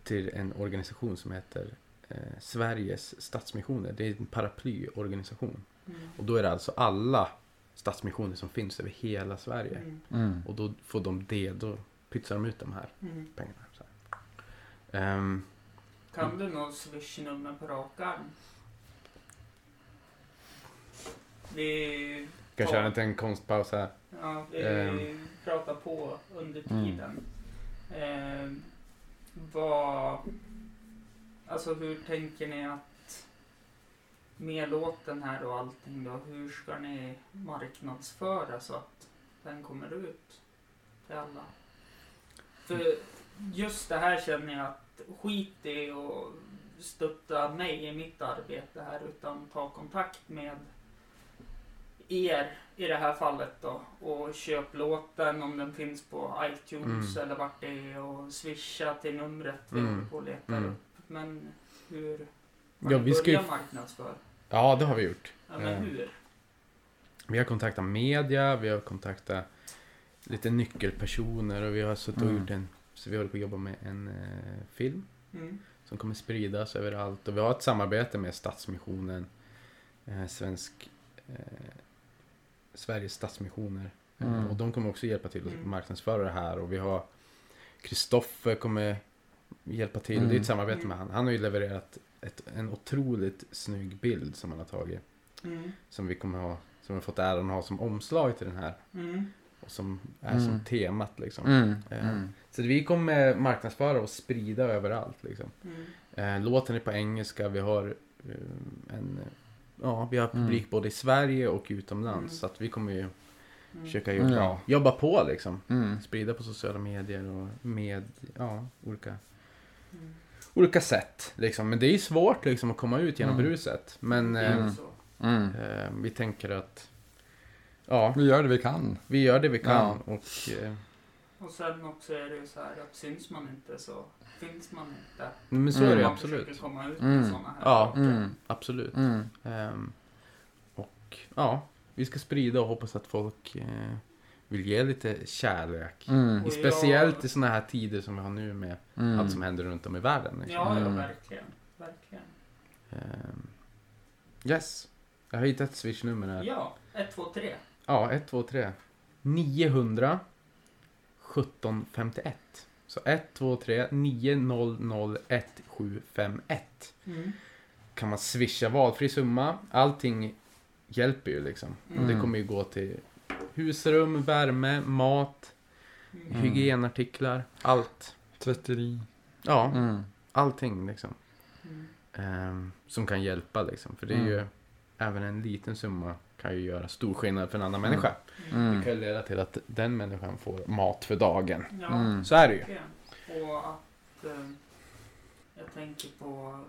till en organisation som heter eh, Sveriges Stadsmissioner. Det är en paraplyorganisation. Mm. Och då är det alltså alla stadsmissioner som finns över hela Sverige. Mm. Mm. Och då får de det, då pytsar de ut de här Mm. pengarna. Så här. Ehm, Kan du något swishnummer på rak arm? Vi, ska jag Ja. köra en liten konstpaus här? ja, vi Ehm. pratar på under Mm. tiden. Eh, vad, alltså hur tänker ni att med låten här och allting då, hur ska ni marknadsföra så att den kommer ut till alla? För just det här känner jag att skit i och stötta mig i mitt arbete här utan ta kontakt med er i det här fallet då och köp låten om den finns på iTunes Mm. eller vart det är och swisha till numret vi Mm. håller på och letar Mm. upp. Men hur har Ja, vi ska ju... börjat marknadsföra? Ja, det har vi gjort. Ja, men Eh. hur? Vi har kontaktat media, vi har kontaktat lite nyckelpersoner och vi har suttit och Mm. gjort en... Så vi håller på att jobba med en eh, film Mm. som kommer spridas överallt. Och vi har ett samarbete med Stadsmissionen, eh, svensk, eh, Sveriges Stadsmissioner. Mm. Och de kommer också hjälpa till att Mm. marknadsföra det här. Och vi har Kristoffer kommer hjälpa till. Det är Mm. ett samarbete Mm. med han. Han har ju levererat ett, en otroligt snygg bild som han har tagit. Mm. Som vi kommer ha, som vi har fått äran att ha som omslag till den här. Mm. Och som är Mm. som temat liksom. Mm. Eh, Mm. Så vi kommer marknadsföra och sprida överallt liksom. Mm. Eh, låten är på engelska, vi har eh, en, eh, ja, vi har Mm. publik både i Sverige och utomlands. Mm. Så att vi kommer ju Mm. försöka jobba, Ja. jobba på liksom. Mm. Sprida på sociala medier och med, ja, olika, Mm. olika sätt. Liksom. Men det är ju svårt liksom att komma ut genom Mm. bruset. Men eh, ju så. Mm. eh, vi tänker att, ja, Vi gör det vi kan. vi gör det vi kan. Ja. Och, eh, Och sen också är det ju så här att syns man inte så finns man inte. men så Mm. är det man absolut. försöker komma ut Mm. med sådana här Ja. Mm. Absolut. Mm. Ehm, och ja, vi ska sprida och hoppas att folk eh, vill ge lite kärlek. Mm. Speciellt i såna här tider som vi har nu med Mm. allt som händer runt om i världen. Liksom. Ja, ja, Mm. verkligen. Verkligen. Ehm, yes. Jag har hittat ett swishnummer här. Ja, ett, två, tre. Ja, 1, 2, 3. 900 1751. Så 1, 2, 3 900 1751. Mm. Kan man swisha valfri summa. Allting hjälper ju liksom. Mm. Det kommer ju gå till husrum, värme, mat, Mm. hygienartiklar. Allt. Tvätteri. Ja, Mm. allting liksom. Mm. Ehm, som kan hjälpa liksom. För det är Mm. ju, även en liten summa kan ju göra stor skillnad för en annan Mm. människa. Mm. Det kan ju leda till att den människan får mat för dagen. Ja, Mm. Så är det ju. Och att eh, jag tänker på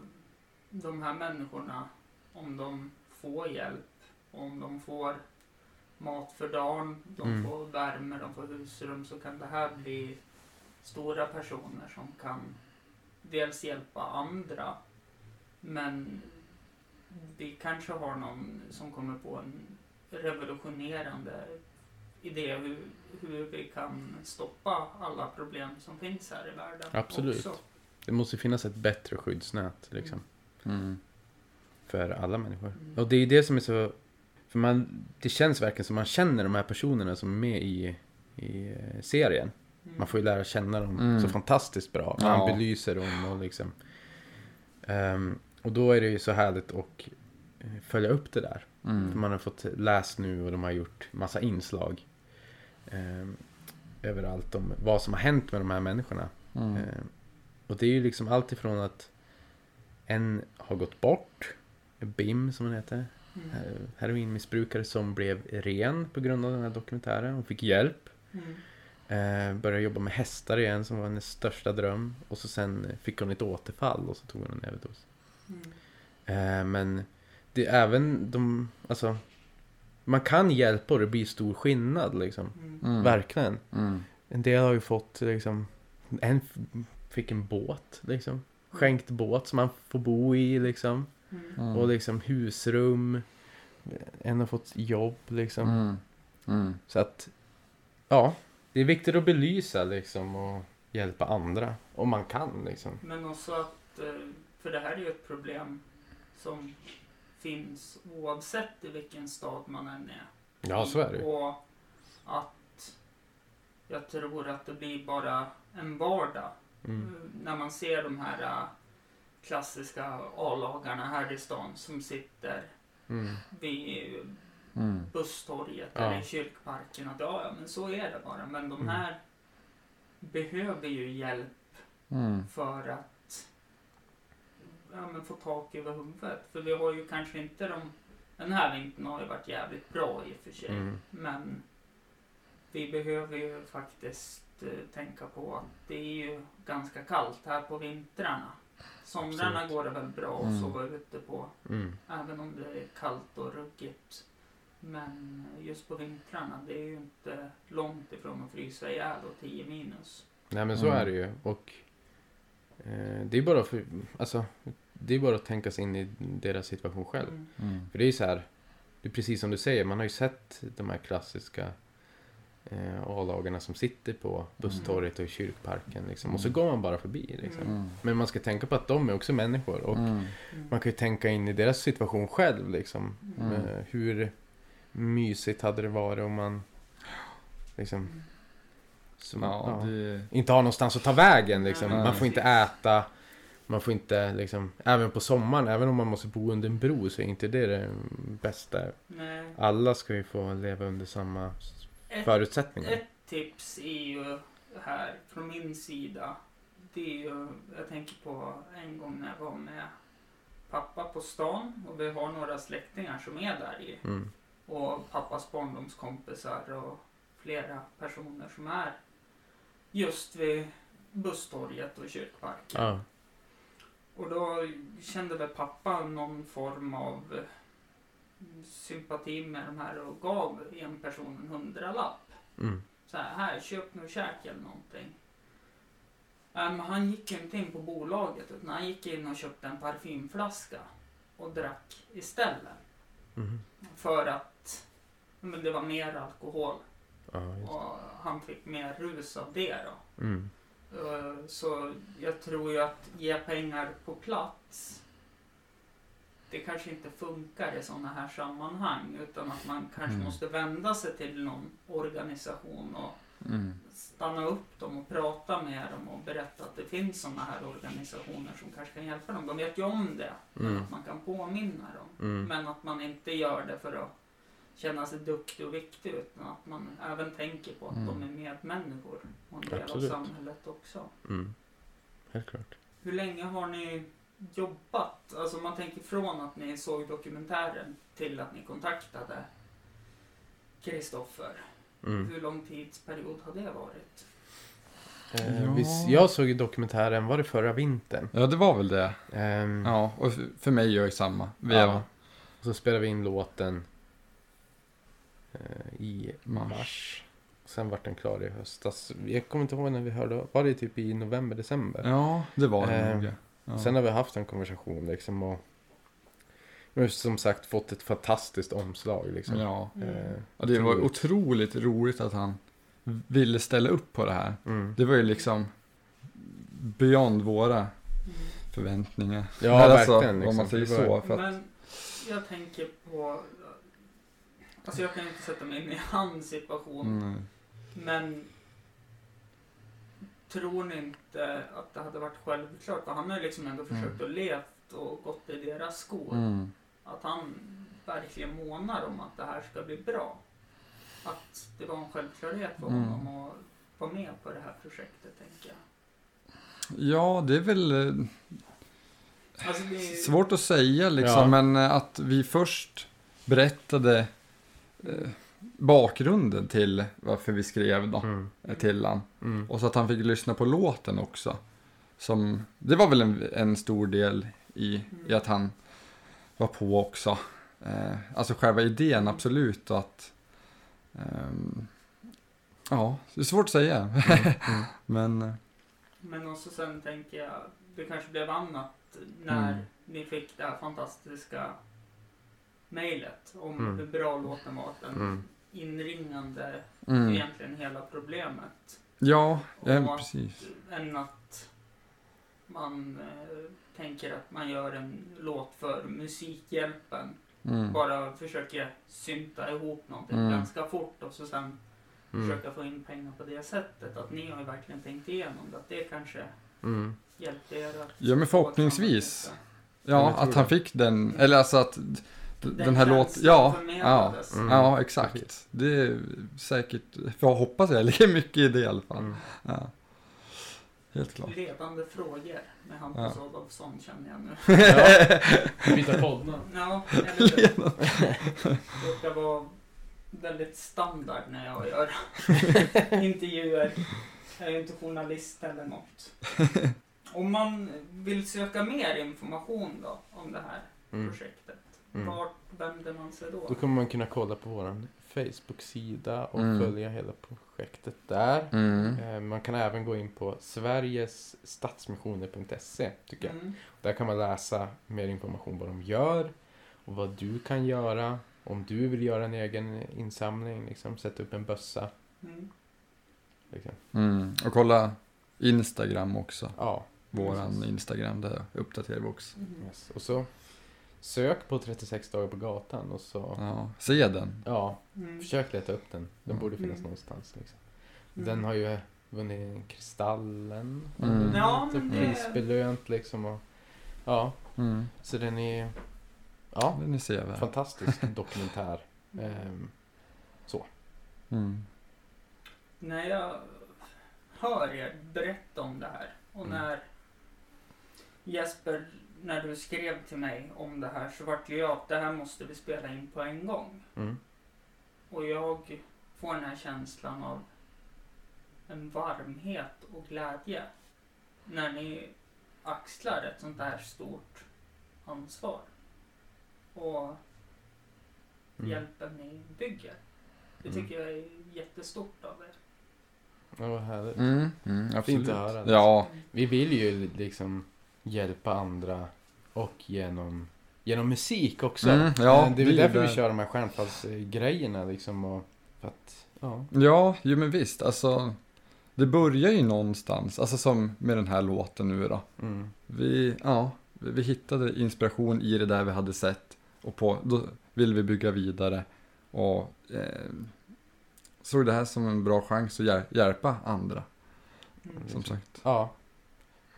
de här människorna, om de får hjälp, om de får mat för dagen, de Mm. får värme, de får husrum, så kan det här bli stora personer som kan dels hjälpa andra, men vi kanske har någon som kommer på en revolutionerande idé hur, hur vi kan stoppa alla problem som finns här i världen. Absolut. Också. Det måste finnas ett bättre skyddsnät liksom. Mm. För alla människor. Mm. Och det är det som är så... För man, det känns verkligen som man känner de här personerna som är med i, i serien. Mm. Man får ju lära känna dem Mm. så fantastiskt bra. Ja. Man belyser dem och liksom... Ehm, och då är det ju så härligt att eh, följa upp det där. För Mm. man har fått läst nu och de har gjort massa inslag. ehm, överallt om vad som har hänt med de här människorna. Mm. Ehm, och det är ju liksom allt ifrån att en har gått bort, BIM som hon heter, Mm. eh, heroinmissbrukare som blev ren på grund av den här dokumentären. Hon fick hjälp. Mm. Eh, började jobba med hästar igen som var hennes största dröm. Och så sen fick hon ett återfall och så tog hon en överdos. Mm. Eh, men det är även de, alltså man kan hjälpa och det blir stor skillnad liksom. Mm. Mm. Verkligen. Mm. En del har ju fått liksom, en fick en båt liksom. Skänkt båt som man får bo i liksom. Mm. Och liksom husrum. En har fått jobb liksom. Mm. Mm. Så att, ja. Det är viktigt att belysa liksom och hjälpa andra. Om man kan liksom. Men också att, eh, för det här är ju ett problem som finns oavsett i vilken stad man än är. Ja, så är det ju. Och att jag tror att det blir bara en vardag Mm. Eh, när man ser de här eh, klassiska A-lagarna här i stan som sitter Mm. vid Mm. busstorget Ja. eller i kyrkparken. Att, ja, ja, men så är det bara. Men de Mm. här behöver ju hjälp Mm. för att ja, men få tak över huvudet. För vi har ju kanske inte de... Den här vintern har ju varit jävligt bra i och för sig. Mm. Men vi behöver ju faktiskt eh, tänka på att det är ju ganska kallt här på vintrarna. Somrarna Absolut. går det väl bra att Mm. sova ute på. Mm. Även om det är kallt och ruggigt. Men just på vintrarna, det är ju inte långt ifrån att frysa ihjäl och 10 minus. Nej men så Mm. är det ju. Och eh, det är bara för, alltså, det är bara att tänka sig in i deras situation själv. Mm. Mm. För det är ju så här, det är precis som du säger, man har ju sett de här klassiska eh, A-lagarna som sitter på busstorget och i kyrkparken liksom. Och så Mm. går man bara förbi liksom. Mm. Men man ska tänka på att de är också människor. Och Mm. Man kan ju tänka in i deras situation själv liksom. Mm. Eh, hur mysigt hade det varit om man liksom som, Ja, ja, det... inte har någonstans att ta vägen liksom. Man får inte äta. Man får inte liksom, även på sommaren, även om man måste bo under en bro så är inte det det bästa. Nej. Alla ska ju få leva under samma Ett, förutsättningar. ett tips är ju här från min sida. Det är ju, jag tänker på en gång när jag var med pappa på stan och vi har några släktingar som är där i. Mm. Och pappas barndomskompisar och flera personer som är just vid busstorget och kyrkparken. Ja. Och då kände väl pappa någon form av sympati med de här och gav en person en hundralapp. Mm. Så här, här köp nu käk eller någonting. Men han gick ju inte in på bolaget utan han gick in och köpte en parfymflaska och drack istället. Mm. För att men det var mer alkohol just. och han fick mer rus av det då. Mm. Eh, Så jag tror ju att ge pengar på plats det kanske inte funkar i sådana här sammanhang utan att man kanske Mm. måste vända sig till någon organisation och Mm. stanna upp dem och prata med dem och berätta att det finns sådana här organisationer som kanske kan hjälpa dem. De vet ju om det, men Mm. att man kan påminna dem. Mm. Men att man inte gör det för att känna sig duktig och viktig utan att man även tänker på att Mm. de är medmänniskor och en del Absolut. av samhället också. Mm. Helt klart. Hur länge har ni jobbat? Alltså man tänker från att ni såg dokumentären till att ni kontaktade Kristoffer. Mm. Hur lång tidsperiod har det varit? Eh, Ja. visst, jag såg ju dokumentären, var det förra vintern? Ja, det var väl det. Ehm, Ja, och för- mig gör jag samma. Veva. Ja. Och så spelade vi in låten eh, i mars. Mars. Sen vart den klar i höstas. Jag kommer inte ihåg när vi hörde. Var det typ i november, december? Ja, det var det Eh, nog. Ja. Sen har vi haft en konversation liksom och vi har som sagt fått ett fantastiskt omslag liksom. Ja. Eh, ja, det var otroligt. roligt att han ville ställa upp på det här. Mm. Det var ju liksom beyond våra Mm. förväntningar. Ja, alltså, verkligen. Om Liksom. man säger Det var- så. För att, Men jag tänker på... Alltså jag kan inte sätta mig in i hans situation. mm, Men tror ni inte att det hade varit självklart? För han har ju liksom ändå Mm. försökt att levt och gått i deras skor. mm. Att han verkligen månar om att det här ska bli bra. Att det var en självklarhet för Mm. honom att vara med på det här projektet, tänker jag. Ja, det är väl eh, Alltså det är... svårt att säga liksom. Ja. Men eh, att vi först berättade eh, bakgrunden till varför vi skrev då, Mm. till han. Mm. Och så att han fick lyssna på låten också. Som, det var väl en, en stor del i, i att han var på också. Eh, alltså själva idén, absolut. Och att, ehm, ja, det är svårt att säga. Mm. Men, eh, Men också sen tänker jag, det kanske blev annat när Mm. ni fick det här fantastiska mejlet om Mm. hur bra låten var. Den Mm. inringande mm. egentligen hela problemet. Ja, ja precis. Än att man eh, tänker att man gör en låt för Musikhjälpen. Mm. Bara försöker synta ihop någonting Mm. ganska fort och så sen Mm. försöka få in pengar på det sättet. Att ni har ju verkligen tänkt igenom det. Att det kanske Mm. hjälpte er att Ja, men förhoppningsvis. Ja, att han fick den, eller alltså att den, Den här låten, ja, ja. Mm. ja, exakt. Det är säkert, för jag hoppas jag ligger mycket i det i alla fall. Mm. Ja. Helt klart. Ledande frågor med Hampus Ja. Adolfsson känner jag nu. Ja. Byta poddnamn. Ja, eller hur? Det brukar vara väldigt standard när jag gör intervjuer. Jag är ju inte journalist eller något. Om man vill söka mer information då om det här Mm. projektet, Mm. vart vänder man sig då? Då kommer man kunna kolla på vår Facebook-sida och Mm. följa hela projektet där. Mm. Eh, Man kan även gå in på sverigesstadsmissioner.se tycker jag. Mm. Där kan man läsa mer information vad de gör och vad du kan göra. Om du vill göra en egen insamling, liksom, sätta upp en bössa. Mm. Liksom. Mm. Och kolla Instagram också. Ja, Våran. Instagram, där uppdaterar vi också. Mm. yes. och så sök på 36 dagar på gatan och så, Ja, se den. ja, Mm. försök leta upp den. Den Ja. borde finnas Mm. någonstans. Liksom. Mm. Den har ju vunnit Kristallen. Mm. Ja, Lite men det- prisbelönt liksom. Och, ja, Mm. så den är ja, Den är sevärd. fantastisk dokumentär. Ehm, Mm. När jag hör er berätta om det här och Mm. när Jesper när du skrev till mig om det här så vart ju jag att det här måste vi spela in på en gång. Mm. Och jag får den här känslan av en varmhet och glädje när ni axlar ett sånt här stort ansvar. Och Mm. hjälpen ni bygger. Det Mm. tycker jag är jättestort av er. Ja, vad härligt. Mm, mm, absolut. Fint att höra. det. Ja, Vi vill ju liksom hjälpa andra och genom, genom musik också. Mm, ja, Eh, det är väl därför där. vi kör de här stjärnfallsgrejerna liksom. Och att, ja. ja, jo men visst. Alltså, det börjar ju någonstans. Alltså som med den här låten nu då. Mm. Vi, ja, vi hittade inspiration i det där vi hade sett. Och på, då ville vi bygga vidare. Och eh, såg det här som en bra chans att hjäl- hjälpa andra. Mm. Som sagt. Ja,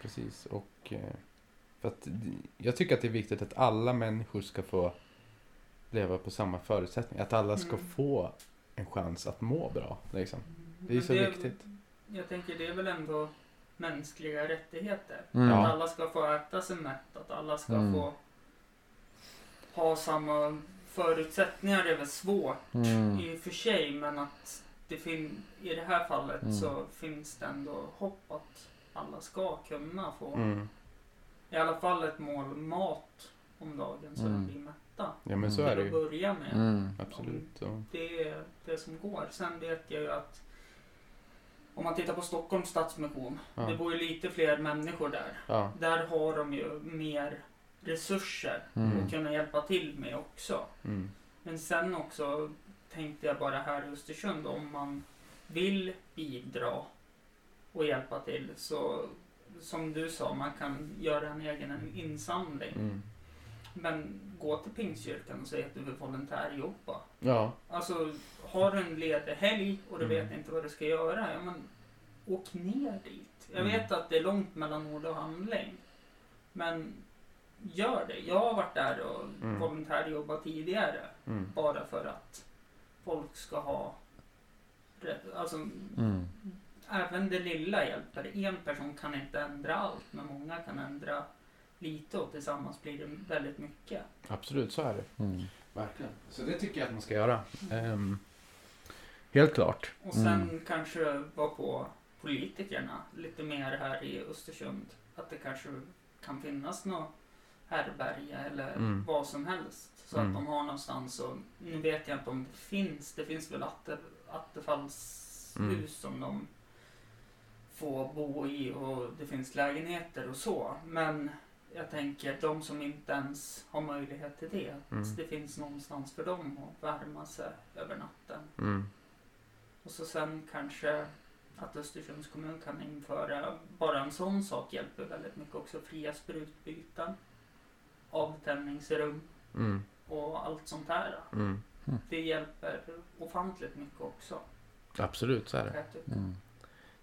precis. Och eh, för att jag tycker att det är viktigt att alla människor ska få leva på samma förutsättningar. Att alla ska Mm. få en chans att må bra. Liksom. Det är Men så viktigt. Jag tänker det är väl ändå mänskliga rättigheter. Mm. Att alla ska få äta sig mätt, att alla ska Mm. få ha samma förutsättningar. Det är väl svårt Mm. i och för sig, men att det fin- i det här fallet Mm. så finns det ändå hopp att alla ska kunna få Mm. i alla fall ett mål mat om dagen så Mm. de blir mätta. Ja men så är det ju. börja med. Mm. Absolut. Och, Det är det som går. Sen vet jag ju att om man tittar på Stockholms Stadsmission. Det ja. bor ju lite fler människor där. Ja. Där har de ju mer resurser Mm. att kunna hjälpa till med också. Mm. Men sen också tänkte jag bara här i Östersund om man vill bidra och hjälpa till så som du sa, man kan göra en egen insamling. Mm. Men gå till Pingstkyrkan och säg att du vill volontärjobba. Ja. Alltså, har du en ledig helg och du Mm. vet inte vad du ska göra, ja men åk ner dit. Jag Mm. vet att det är långt mellan ord och handling. Men gör det. Jag har varit där och Mm. volontärjobbat tidigare. Mm. Bara för att folk ska ha rätt. Alltså, Mm. Även det lilla hjälper. En person kan inte ändra allt, men många kan ändra lite och tillsammans blir det väldigt mycket. Absolut, så är det. Mm. Verkligen. Så det tycker jag att man ska göra. Ehm, helt klart. Och sen Mm. kanske vara på politikerna lite mer här i Östersund. Att det kanske kan finnas något härbärge eller Mm. vad som helst. Så Mm. att de har någonstans och nu vet jag inte om det finns. Det finns väl atte, attefallshus Mm. som de får bo i och det finns lägenheter och så. Men jag tänker de som inte ens har möjlighet till det. Att Mm. det finns någonstans för dem att värma sig över natten. Mm. Och så sen kanske att Östersunds kommun kan införa, bara en sån sak hjälper väldigt mycket också, fria sprutbyten, avtändningsrum Mm. och allt sånt här. Mm. Det hjälper ofantligt mycket också. Absolut, så är det.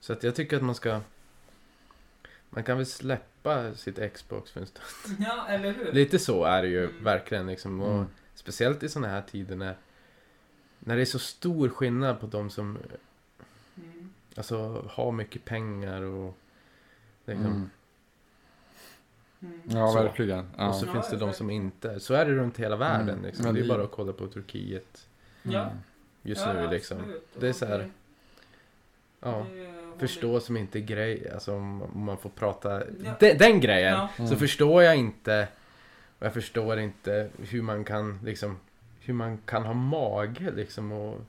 Så att jag tycker att man ska... Man kan väl släppa sitt Xbox för en stund. Ja, eller hur? Lite så är det ju Mm. verkligen liksom. Och Mm. Speciellt i sådana här tider när, när det är så stor skillnad på de som Mm. alltså, har mycket pengar och liksom, Mm. Mm. Ja, verkligen. Och Ja. så Ja, finns det de som inte. Så är det runt hela världen. Mm. Liksom. Men Det är det- bara att kolla på Turkiet Mm. Ja, just ja, nu liksom. absolut. Det är Och så här, Ja. det Förstå som inte grej, alltså om man får prata Ja. den, den grejen. Ja. Så Mm. förstår jag inte och jag förstår inte hur man kan liksom hur man kan ha mage liksom och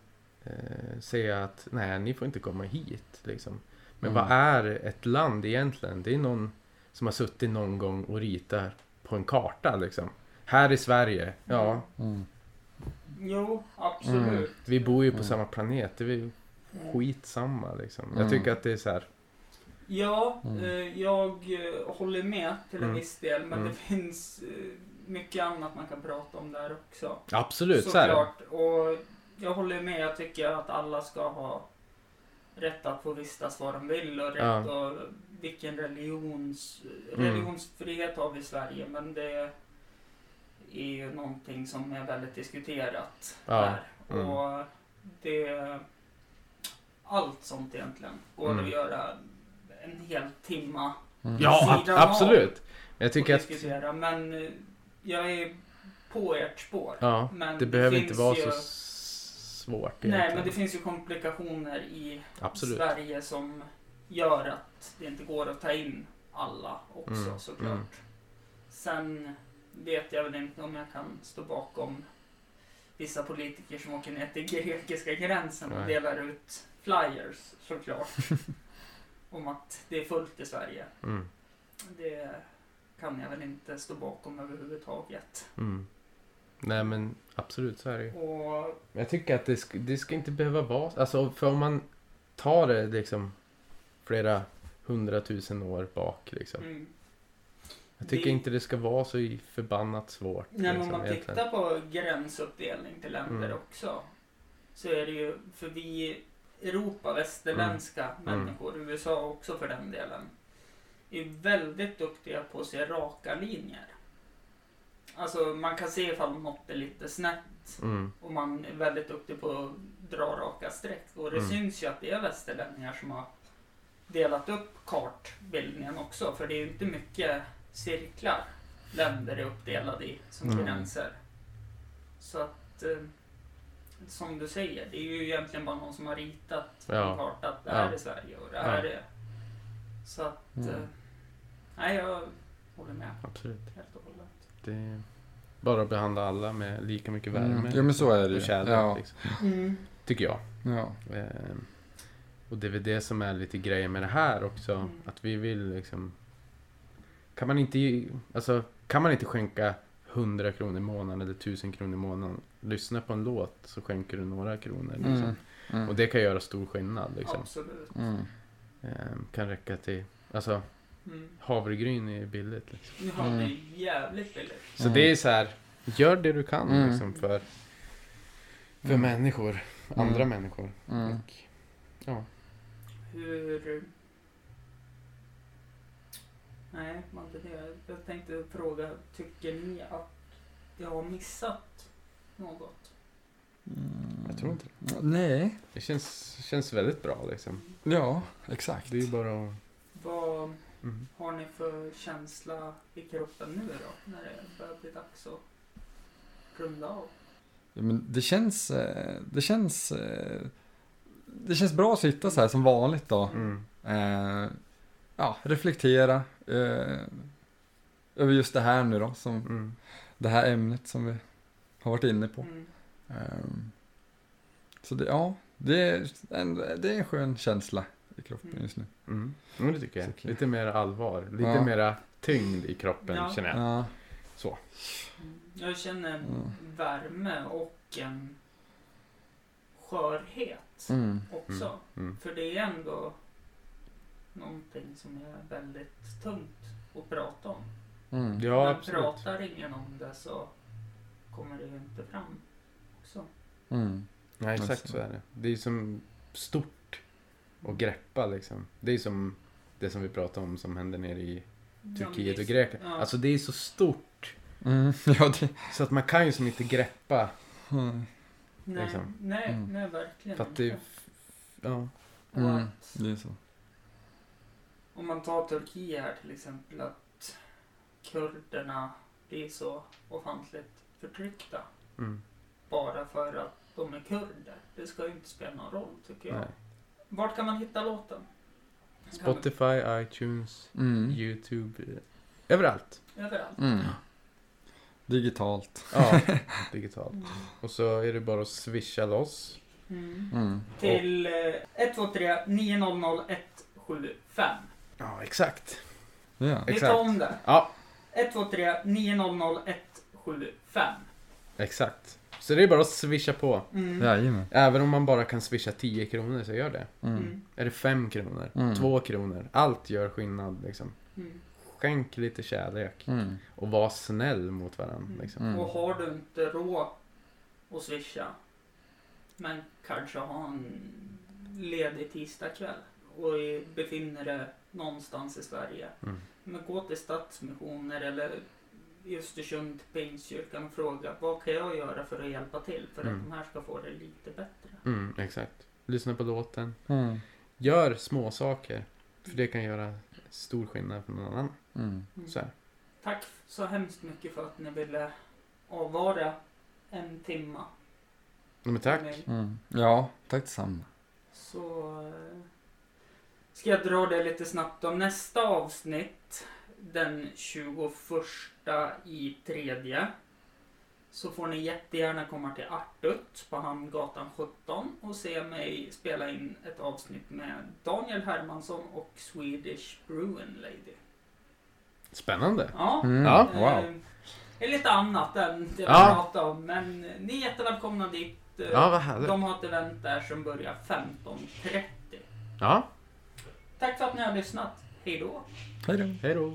eh, säga att nej, ni får inte komma hit liksom. Men Mm. vad är ett land egentligen? Det är någon som har suttit någon gång och ritat på en karta liksom. Här i Sverige, ja, Mm. Jo, absolut. vi bor ju på Mm. samma planet. Det är skitsamma liksom. Jag Mm. tycker att det är så här. Ja, Mm. eh, jag eh, håller med till en Mm. viss del, men Mm. det finns eh, mycket annat man kan prata om där också. Absolut, så är det. Såklart. Och jag håller med, jag tycker att alla ska ha rätt att få vistas var de vill och rätt Ja. och vilken religions, religionsfrihet har vi i Sverige, men det är ju någonting som är väldigt diskuterat Ja. här. Mm. Och det... Allt sånt egentligen går Mm. att göra en hel timma Mm. Ja, ab- sidan av. absolut. Jag tycker att diskutera. Men eh, jag är på ert spår. ja, Men det behöver finns inte vara ju... så svårt Nej, egentligen. men det finns ju komplikationer i Absolut. Sverige som gör att det inte går att ta in alla också Mm, såklart. mm. Sen vet jag väl inte om jag kan stå bakom vissa politiker som åker ner till grekiska gränsen och Nej. delar ut flyers såklart. om att det är fullt i Sverige. Mm. Det kan jag väl inte stå bakom överhuvudtaget. Mm. Nej men absolut så är det ju. Och jag tycker att det ska, det ska inte behöva vara... Alltså för om man tar det liksom flera hundratusen år bak liksom. mm, Jag tycker Det- inte det ska vara så förbannat svårt. Nej, men om liksom, man egentligen. tittar på gränsuppdelning till länder Mm. också. Så är det ju, för vi Europa, västerländska Mm. människor, USA också för den delen, är väldigt duktiga på att se raka linjer. Alltså man kan se ifall något är lite snett Mm. och man är väldigt duktig på att dra raka streck. Och det Mm. syns ju att det är västerlänningar som har delat upp kartbildningen också. För det är ju inte mycket cirklar länder är uppdelade i som Mm. gränser. Så att, eh, som du säger, det är ju egentligen bara någon som har ritat Ja. en karta att det här Ja. är Sverige och det här Ja. är... Så att, Mm. eh, nej jag håller med Absolut. helt och hållet. Det är bara att behandla alla med lika mycket värme. Mm. Jo men så är det och ju. kärlek. Ja. Liksom, tycker jag. Ja. Ehm, och det är väl det som är lite grejen med det här också. Mm. Att vi vill liksom... Kan man inte, alltså, kan man inte skänka 100 kronor i månaden eller 1000 kronor i månaden. Lyssna på en låt så skänker du några kronor. Liksom. Mm. Mm. Och det kan göra stor skillnad. Liksom. Absolut. Mm. Ehm, kan räcka till... Alltså Mm. havregryn är billigt. Liksom. Ja, Mm. det är jävligt billigt. Så Mm. det är så här. Gör det du kan Mm. liksom, för, för Mm. människor. Andra Mm. människor. Mm. Och, ja. Hur... Nej, man inte det. Jag tänkte fråga, tycker ni att jag har missat något? Jag tror inte det. Nej. Det känns, känns väldigt bra liksom. Ja, exakt. Det är ju bara att... Vad Mm. har ni för känsla i kroppen nu då? När det börjar bli dags att runda av? Ja, men det känns, eh, det känns, eh, det känns bra att sitta så här som vanligt då. Mm. Eh, ja, reflektera eh, över just det här nu då, som Mm. det här ämnet som vi har varit inne på. Mm. Ehm, så det, ja, det är, en, det är en skön känsla i kroppen Mm. just nu. Mm. Mm, det tycker jag. Så. Lite mer allvar. Lite Ja. mera tyngd i kroppen Ja. känner jag. Ja, Så. Mm. Jag känner en Mm. värme och en skörhet mm, också. Mm. För det är ändå någonting som är väldigt tungt att prata om. mm. Ja, Men absolut. pratar ingen om det så kommer det ju inte fram också. Mm. Nej, exakt Alltså. så är det. Det är som stort att greppa liksom. Det är som det som vi pratade om som händer nere i Turkiet och Grekland. Ja. Alltså det är så stort. Mm. Ja, det... Så att man kan ju som inte greppa. Mm. Nej, liksom. nej, Mm. nej verkligen För att det... inte. Ja. Mm. Det är så. Om man tar Turkiet här till exempel, att kurderna blir så ofantligt förtryckta Mm. bara för att de är kurder. Det ska ju inte spela någon roll tycker jag. Nej. Vart kan man hitta låten? Spotify, iTunes, Mm. YouTube. eh, Överallt. Överallt. Mm. Digitalt. Ja, digitalt. Mm. Och så är det bara att swisha loss. Mm. Mm. Till eh, 123 900 175. Ja, exakt. Ja. Vi Exakt. tar om det. Ja, 123 900 175. exakt. Så det är bara att swisha på. Mm. Jajamän. Även om man bara kan swisha 10 kronor så gör det. Mm. Mm. Är det 5 kronor? Mm. 2 kronor? Allt gör skillnad liksom. Mm. Skänk lite kärlek. Mm. Och var snäll mot varandra. Mm. Liksom. Mm. Och har du inte råd att swisha, men kanske har en ledig tisdagkväll och befinner dig någonstans i Sverige. Mm. Men gå till Stadsmissioner eller i Östersund till Pingstkyrkan och fråga vad kan jag göra för att hjälpa till för att Mm. de här ska få det lite bättre. Mm, exakt. Lyssna på låten. Mm. Gör små saker För det kan göra stor skillnad för någon annan. Mm. Mm. Så här. tack så hemskt mycket för att ni ville avvara en timma. Men tack. med mig. Mm. Ja, tack detsamma. Så eh, ska jag dra det lite snabbt om nästa avsnitt. Den 21 i tredje. Så får ni jättegärna komma till Artut på Hamngatan 17 och se mig spela in ett avsnitt med Daniel Hermansson och Swedish Bruin Lady. Spännande. Ja, Mm. Ja. Wow. eh, det är lite annat än det vi Ja. pratade om. Men ni är jättevälkomna dit. Ja, vad härligt. De har ett event där som börjar 15.30. Ja, Tack för att ni har lyssnat. Hej då. Hej då. hej då.